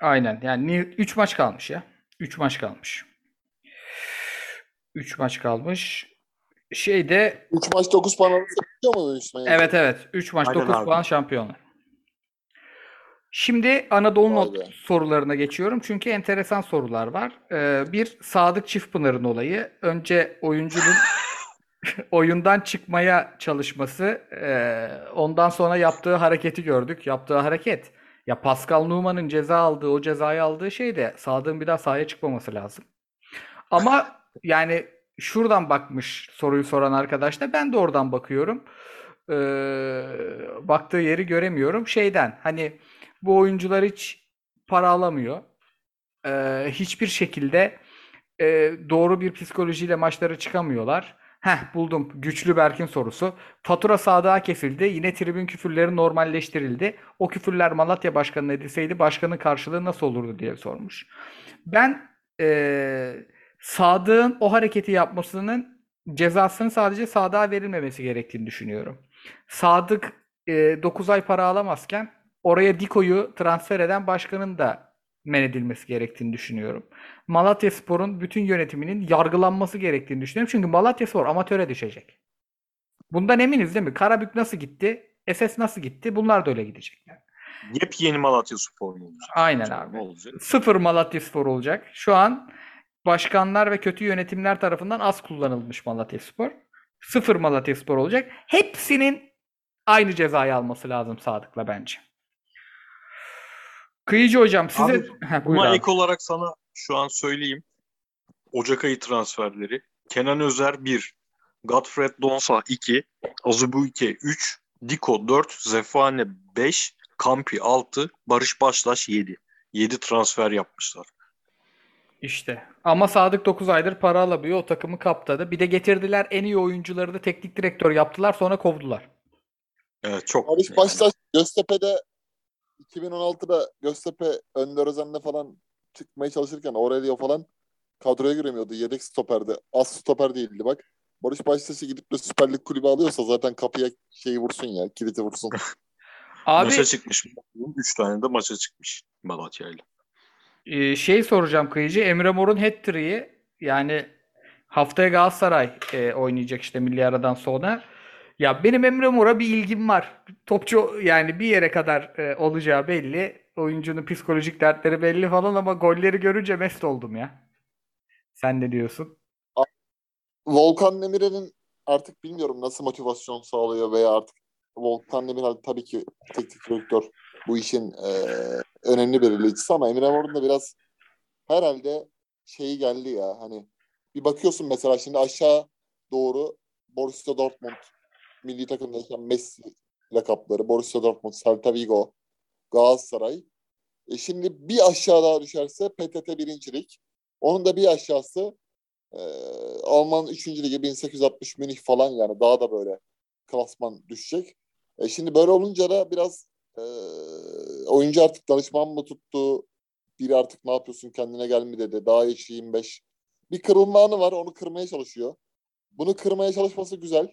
aynen. Yani 3 maç kalmış ya. 3 maç kalmış. 3 maç kalmış. Şeyde 3 maç 9 puan alırsa dönüşme? evet evet 3 maç Aynen 9 abi. puan şampiyonlar. Şimdi Anadolu Vay not be. sorularına geçiyorum. Çünkü enteresan sorular var. Ee, bir Sadık Çiftpınar'ın olayı. Önce oyuncunun oyundan çıkmaya çalışması. ee, ondan sonra yaptığı hareketi gördük. Yaptığı hareket. Ya Pascal Numan'ın ceza aldığı, o cezayı aldığı şey de Sadık'ın bir daha sahaya çıkmaması lazım. Ama yani şuradan bakmış soruyu soran arkadaş da ben de oradan bakıyorum. Ee, baktığı yeri göremiyorum. Şeyden hani bu oyuncular hiç para alamıyor. Ee, hiçbir şekilde e, doğru bir psikolojiyle maçlara çıkamıyorlar. Heh buldum. Güçlü Berk'in sorusu. Fatura sadığa kesildi. Yine tribün küfürleri normalleştirildi. O küfürler Malatya Başkanı'na edilseydi başkanın karşılığı nasıl olurdu diye sormuş. Ben e, Sadık'ın o hareketi yapmasının cezasının sadece Sadık'a verilmemesi gerektiğini düşünüyorum. Sadık e, 9 ay para alamazken oraya Diko'yu transfer eden başkanın da men edilmesi gerektiğini düşünüyorum. Malatyaspor'un bütün yönetiminin yargılanması gerektiğini düşünüyorum. Çünkü Malatyaspor amatöre düşecek. Bundan eminiz değil mi? Karabük nasıl gitti? SS nasıl gitti? Bunlar da öyle gidecek. yani. Yepyeni Malatya Spor mu olacak? Aynen abi. Olacak? Sıfır Malatyaspor olacak. Şu an başkanlar ve kötü yönetimler tarafından az kullanılmış Malatyaspor. Sıfır Malatyaspor olacak. Hepsinin aynı cezayı alması lazım Sadık'la bence. Kıyıcı hocam size... Abi, Buna abi. ek olarak sana şu an söyleyeyim. Ocak ayı transferleri. Kenan Özer 1, Godfred Donsa 2, Azubuike 3, Diko 4, Zefane 5, Kampi 6, Barış Baştaş 7. 7 transfer yapmışlar. İşte. Ama Sadık 9 aydır para alamıyor. O takımı kaptadı. Bir de getirdiler en iyi oyuncuları da teknik direktör yaptılar. Sonra kovdular. Evet çok. Barış yani- Baştaş Göztepe'de 2016'da Göztepe Önder Özen'le falan çıkmaya çalışırken Aurelio falan kadroya giremiyordu. Yedek stoperdi. Az stoper değildi bak. Barış Baştaş'ı gidip de Süper Lig kulübü alıyorsa zaten kapıya şeyi vursun ya. Kilidi vursun. Abi Maça çıkmış. 3 tane de maça çıkmış Malatya ile. Ee, şey soracağım Kıyıcı. Emre Mor'un hat-trick'i yani haftaya Galatasaray e, oynayacak işte milli aradan sonra. Ya benim Emre Mor'a bir ilgim var. Topçu yani bir yere kadar e, olacağı belli. Oyuncunun psikolojik dertleri belli falan ama golleri görünce mest oldum ya. Sen ne diyorsun? Volkan Demirel'in artık bilmiyorum nasıl motivasyon sağlıyor veya artık Volkan Demirel tabii ki teknik direktör bu işin e, önemli belirleyicisi ama Emre Mor'un da biraz herhalde şeyi geldi ya hani bir bakıyorsun mesela şimdi aşağı doğru Borussia Dortmund milli takımdayken Messi lakapları Borussia Dortmund, Celta Vigo, Galatasaray. E şimdi bir aşağı daha düşerse PTT birincilik. Onun da bir aşağısı e, Alman 3. ligi 1860 Münih falan yani daha da böyle klasman düşecek. E şimdi böyle olunca da biraz e, oyuncu artık danışman mı tuttu? Biri artık ne yapıyorsun kendine gel mi dedi. Daha yaşı 25. Bir kırılma anı var onu kırmaya çalışıyor. Bunu kırmaya çalışması güzel.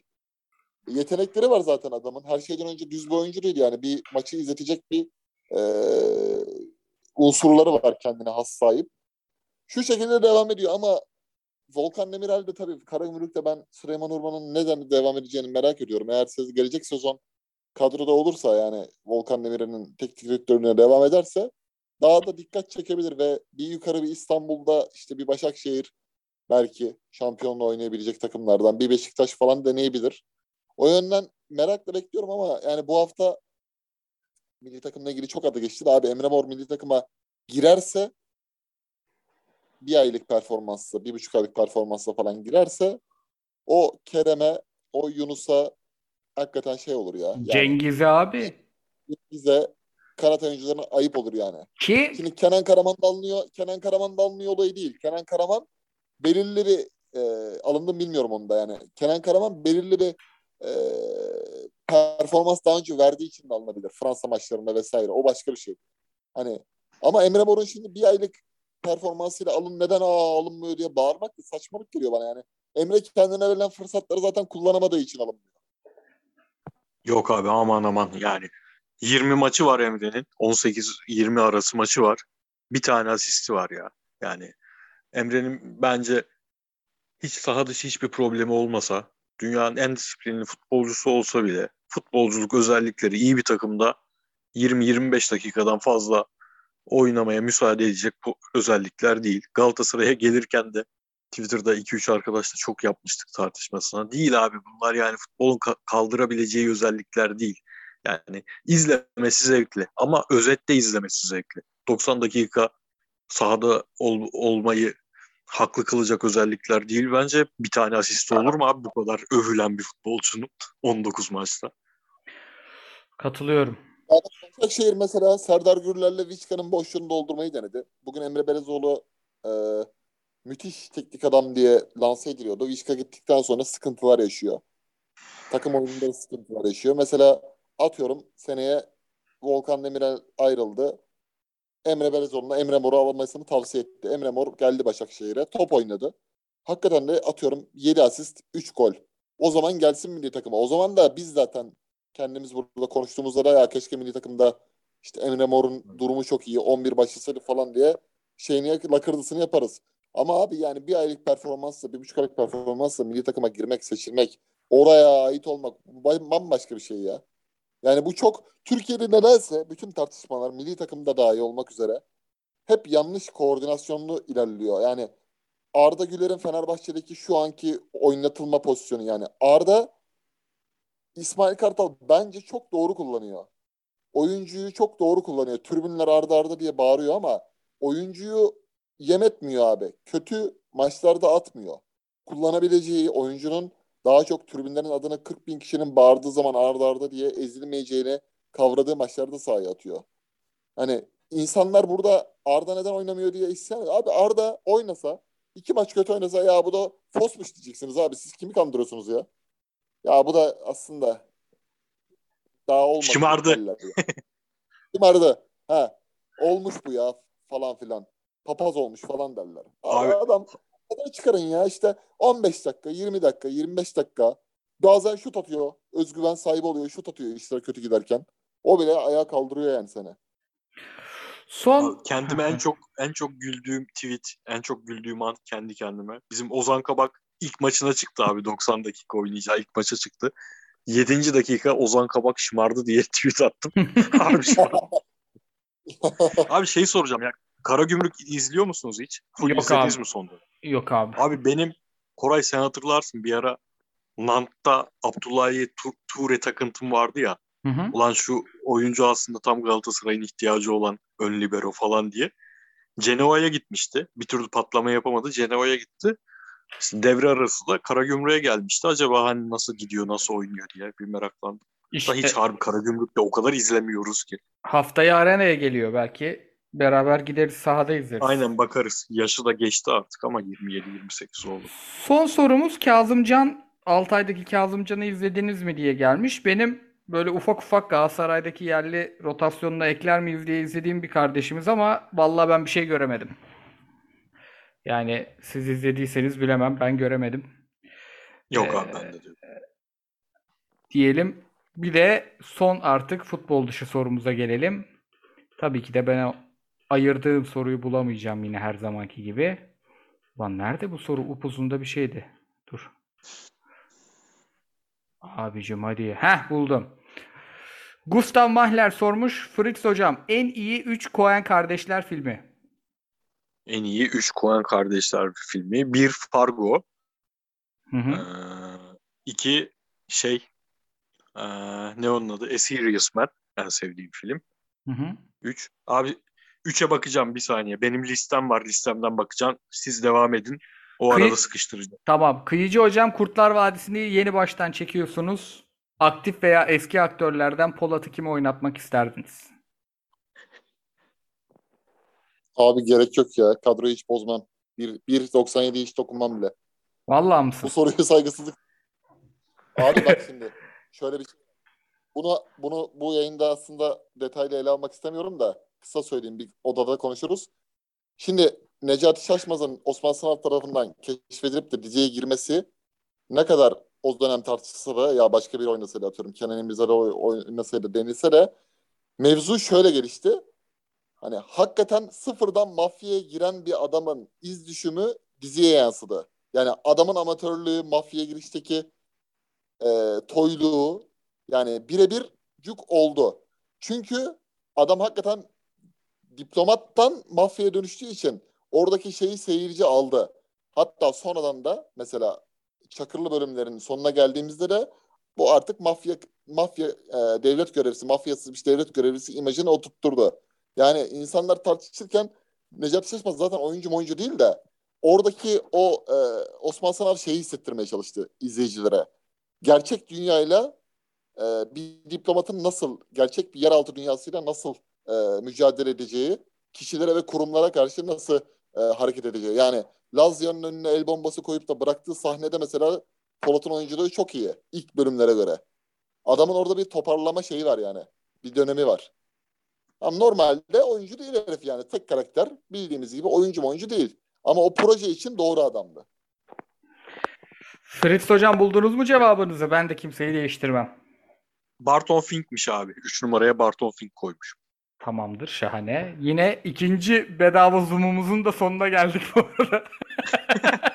Yetenekleri var zaten adamın. Her şeyden önce düz bir oyuncu değil yani. Bir maçı izletecek bir e, unsurları var kendine has sahip. Şu şekilde devam ediyor ama Volkan Demirel de tabii Karagümrük'te ben Süleyman Urban'ın neden devam edeceğini merak ediyorum. Eğer siz gelecek sezon kadroda olursa yani Volkan Demirel'in teknik direktörlüğüne devam ederse daha da dikkat çekebilir ve bir yukarı bir İstanbul'da işte bir Başakşehir belki şampiyonla oynayabilecek takımlardan bir Beşiktaş falan deneyebilir. O yönden merakla bekliyorum ama yani bu hafta milli takımla ilgili çok adı geçti de abi Emre Mor milli takıma girerse bir aylık performansla, bir buçuk aylık performansla falan girerse o Kerem'e, o Yunus'a hakikaten şey olur ya. Yani Cengiz abi bize kanat oyuncularına ayıp olur yani. ki Şimdi Kenan Karaman da alınıyor. Kenan Karaman da alınıyor olayı değil. Kenan Karaman belirli bir e, alındı bilmiyorum onu da yani. Kenan Karaman belirli bir e, performans daha önce verdiği için de alınabilir. Fransa maçlarında vesaire. O başka bir şey. Hani ama Emre Mor'un şimdi bir aylık performansıyla alın neden aa alınmıyor diye bağırmak da saçmalık geliyor bana yani. Emre kendine verilen fırsatları zaten kullanamadığı için alınmıyor. Yok abi aman aman yani 20 maçı var Emre'nin. 18-20 arası maçı var. Bir tane asisti var ya. Yani Emre'nin bence hiç saha dışı hiçbir problemi olmasa dünyanın en disiplinli futbolcusu olsa bile futbolculuk özellikleri iyi bir takımda 20-25 dakikadan fazla oynamaya müsaade edecek bu özellikler değil. Galatasaray'a gelirken de Twitter'da 2-3 arkadaşla çok yapmıştık tartışmasına. Değil abi bunlar yani futbolun ka- kaldırabileceği özellikler değil. Yani izlemesi zevkli ama özette izlemesi zevkli. 90 dakika sahada ol- olmayı haklı kılacak özellikler değil bence. Bir tane asist olur mu abi bu kadar övülen bir futbolcunun 19 maçta? katılıyorum. Başakşehir mesela Serdar Gürler'le Vizca'nın boşluğunu doldurmayı denedi. Bugün Emre Belezoğlu e, müthiş teknik adam diye lanse ediliyordu. Vizca gittikten sonra sıkıntılar yaşıyor. Takım oyununda sıkıntılar yaşıyor. Mesela atıyorum seneye Volkan Demirel ayrıldı. Emre Belezoğlu'na Emre Mor'u alınmasını tavsiye etti. Emre Mor geldi Başakşehir'e. Top oynadı. Hakikaten de atıyorum 7 asist 3 gol. O zaman gelsin milli takıma. O zaman da biz zaten kendimiz burada konuştuğumuzda da ya keşke milli takımda işte Emre Mor'un durumu çok iyi 11 başlasaydı falan diye şeyini lakırdısını yaparız. Ama abi yani bir aylık performansla bir buçuk aylık performansla milli takıma girmek seçilmek oraya ait olmak bambaşka bir şey ya. Yani bu çok Türkiye'de nedense bütün tartışmalar milli takımda dahi olmak üzere hep yanlış koordinasyonlu ilerliyor. Yani Arda Güler'in Fenerbahçe'deki şu anki oynatılma pozisyonu yani Arda İsmail Kartal bence çok doğru kullanıyor. Oyuncuyu çok doğru kullanıyor. Tribünler arda arda diye bağırıyor ama oyuncuyu yem etmiyor abi. Kötü maçlarda atmıyor. Kullanabileceği oyuncunun daha çok tribünlerin adına 40 bin kişinin bağırdığı zaman arda arda diye ezilmeyeceğini kavradığı maçlarda sahaya atıyor. Hani insanlar burada Arda neden oynamıyor diye isyan ediyor. Abi Arda oynasa iki maç kötü oynasa ya bu da fosmuş diyeceksiniz abi. Siz kimi kandırıyorsunuz ya? Ya bu da aslında daha olmadı. Şımardı. Şımardı. Ha, olmuş bu ya falan filan. Papaz olmuş falan derler. Abi, Abi- adam adam çıkarın ya işte 15 dakika, 20 dakika, 25 dakika. Bazen şut atıyor. Özgüven sahibi oluyor. Şut atıyor işler kötü giderken. O bile ayağa kaldırıyor yani seni. Son Kendime en çok en çok güldüğüm tweet, en çok güldüğüm an kendi kendime. Bizim Ozan Kabak ilk maçına çıktı abi 90 dakika oynayacağı ilk maça çıktı. 7. dakika Ozan Kabak şımardı diye tweet attım. abi, şımardı. abi şey soracağım ya. Karagümrük izliyor musunuz hiç? Full Yok izlediniz abi. mi sonunda? Yok abi. Abi benim Koray sen hatırlarsın bir ara Nant'ta Abdullahi Tu- Ture takıntım vardı ya. Hı hı. Ulan şu oyuncu aslında tam Galatasaray'ın ihtiyacı olan ön libero falan diye. Genoa'ya gitmişti. Bir türlü patlama yapamadı. Genoa'ya gitti. İşte devre arası da Karagümrük'e gelmişti. Acaba hani nasıl gidiyor, nasıl oynuyor diye bir meraklandım. Da İşte hiç harbi Karagümrük'te o kadar izlemiyoruz ki. haftaya arenaya geliyor belki. Beraber gideriz sahada izleriz. Aynen bakarız. Yaşı da geçti artık ama 27-28 oldu. Son sorumuz Kazımcan Altay'daki Kazımcan'ı izlediniz mi diye gelmiş. Benim böyle ufak ufak Galatasaray'daki yerli rotasyonuna ekler miyiz diye izlediğim bir kardeşimiz ama vallahi ben bir şey göremedim. Yani siz izlediyseniz bilemem ben göremedim. Yok Ee, abi ben de diyorum. diyelim. Bir de son artık futbol dışı sorumuza gelelim. Tabii ki de ben ayırdığım soruyu bulamayacağım yine her zamanki gibi. Lan nerede bu soru? Upuzunda bir şeydi. Dur. Abicim hadi. Heh buldum. Gustav Mahler sormuş. Fritz hocam en iyi 3 Coen kardeşler filmi. En iyi 3 Coen kardeşler filmi. Bir Fargo. Hı hı. Ee, iki şey ee, ne onun adı? A Serious Man. En sevdiğim film. Hı hı. 3. Abi 3'e bakacağım bir saniye. Benim listem var. Listemden bakacağım. Siz devam edin. O Kıyı- arada sıkıştıracağım. Tamam. Kıyıcı hocam Kurtlar Vadisi'ni yeni baştan çekiyorsunuz. Aktif veya eski aktörlerden Polat'ı kime oynatmak isterdiniz? Abi gerek yok ya. Kadroyu hiç bozmam. Bir- 1.97'ye hiç dokunmam bile. Vallahi Bu mısın? soruya saygısızlık. Abi bak şimdi şöyle bir şey. Bunu bunu bu yayında aslında detaylı ele almak istemiyorum da kısa söyleyeyim bir odada konuşuruz. Şimdi Necati Şaşmaz'ın Osman Sınav tarafından keşfedilip de diziye girmesi ne kadar o dönem tartışılsa da ya başka bir oynasaydı atıyorum Kenan İmirzalı oy- oynasaydı denilse de mevzu şöyle gelişti. Hani hakikaten sıfırdan mafyaya giren bir adamın iz düşümü diziye yansıdı. Yani adamın amatörlüğü, mafyaya girişteki e, toyluğu yani birebir cuk oldu. Çünkü adam hakikaten diplomattan mafyaya dönüştüğü için oradaki şeyi seyirci aldı. Hatta sonradan da mesela Çakırlı bölümlerin sonuna geldiğimizde de bu artık mafya mafya e, devlet görevlisi, mafyasız bir devlet görevlisi imajını oturtturdu. Yani insanlar tartışırken Necati Şaşmaz zaten oyuncu oyuncu değil de oradaki o e, Osman Sınav şeyi hissettirmeye çalıştı izleyicilere. Gerçek dünyayla e, bir diplomatın nasıl, gerçek bir yeraltı dünyasıyla nasıl e, mücadele edeceği, kişilere ve kurumlara karşı nasıl e, hareket edeceği. Yani Lazya'nın önüne el bombası koyup da bıraktığı sahnede mesela Polat'ın oyunculuğu çok iyi ilk bölümlere göre. Adamın orada bir toparlama şeyi var yani. Bir dönemi var. Ama normalde oyuncu değil herif yani. Tek karakter bildiğimiz gibi oyuncu oyuncu değil. Ama o proje için doğru adamdı. Fritz hocam buldunuz mu cevabınızı? Ben de kimseyi değiştirmem. Barton Fink'miş abi. 3 numaraya Barton Fink koymuş. Tamamdır, şahane. Yine ikinci bedava zoom'umuzun da sonuna geldik bu arada.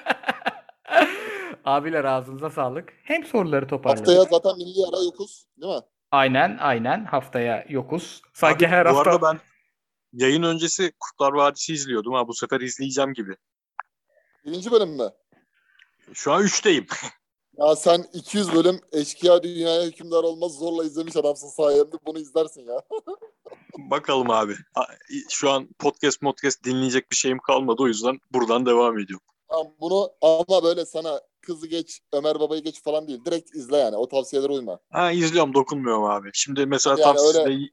Abiler ağzınıza sağlık. Hem soruları toparladık. Haftaya zaten milli ara yokuz değil mi? Aynen, aynen. Haftaya yokuz. Sanki Abi, her bu hafta. arada ben yayın öncesi Kurtlar Vadisi izliyordum ha. Bu sefer izleyeceğim gibi. Birinci bölüm mü? Şu an 3'teyim. Ya sen 200 bölüm eşkıya dünyaya hükümdar olmaz zorla izlemiş adamsın sayende bunu izlersin ya. Bakalım abi. Şu an podcast podcast dinleyecek bir şeyim kalmadı. O yüzden buradan devam ediyorum. Tamam, bunu ama böyle sana kızı geç, Ömer babayı geç falan değil. Direkt izle yani. O tavsiyelere uyma. Ha izliyorum dokunmuyorum abi. Şimdi mesela Yani tam öyle-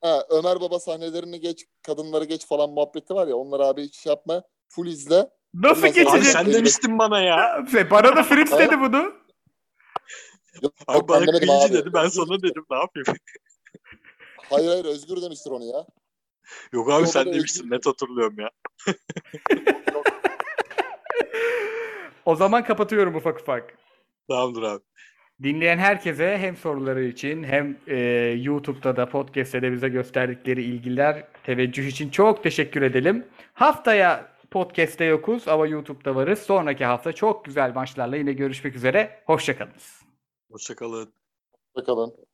Ha, Ömer baba sahnelerini geç, kadınları geç falan muhabbeti var ya. Onları abi hiç şey yapma. Full izle. Nasıl Abi geçecek? sen demiştin bana ya. Bana da Fritz dedi bunu. Yok, Abi ben bana kıyıcı abi. dedi. Ben sana dedim. Ne yapayım? Hayır hayır Özgür demiştir onu ya. Yok abi Yok, sen demiştin. özgür. Net hatırlıyorum ya. O zaman kapatıyorum ufak ufak. Tamamdır abi. Dinleyen herkese hem soruları için hem e, YouTube'da da podcast'te de bize gösterdikleri ilgiler, teveccüh için çok teşekkür edelim. Haftaya podcast'te yokuz ama YouTube'da varız. Sonraki hafta çok güzel maçlarla yine görüşmek üzere. Hoşçakalınız. Hoşçakalın. Bakalım.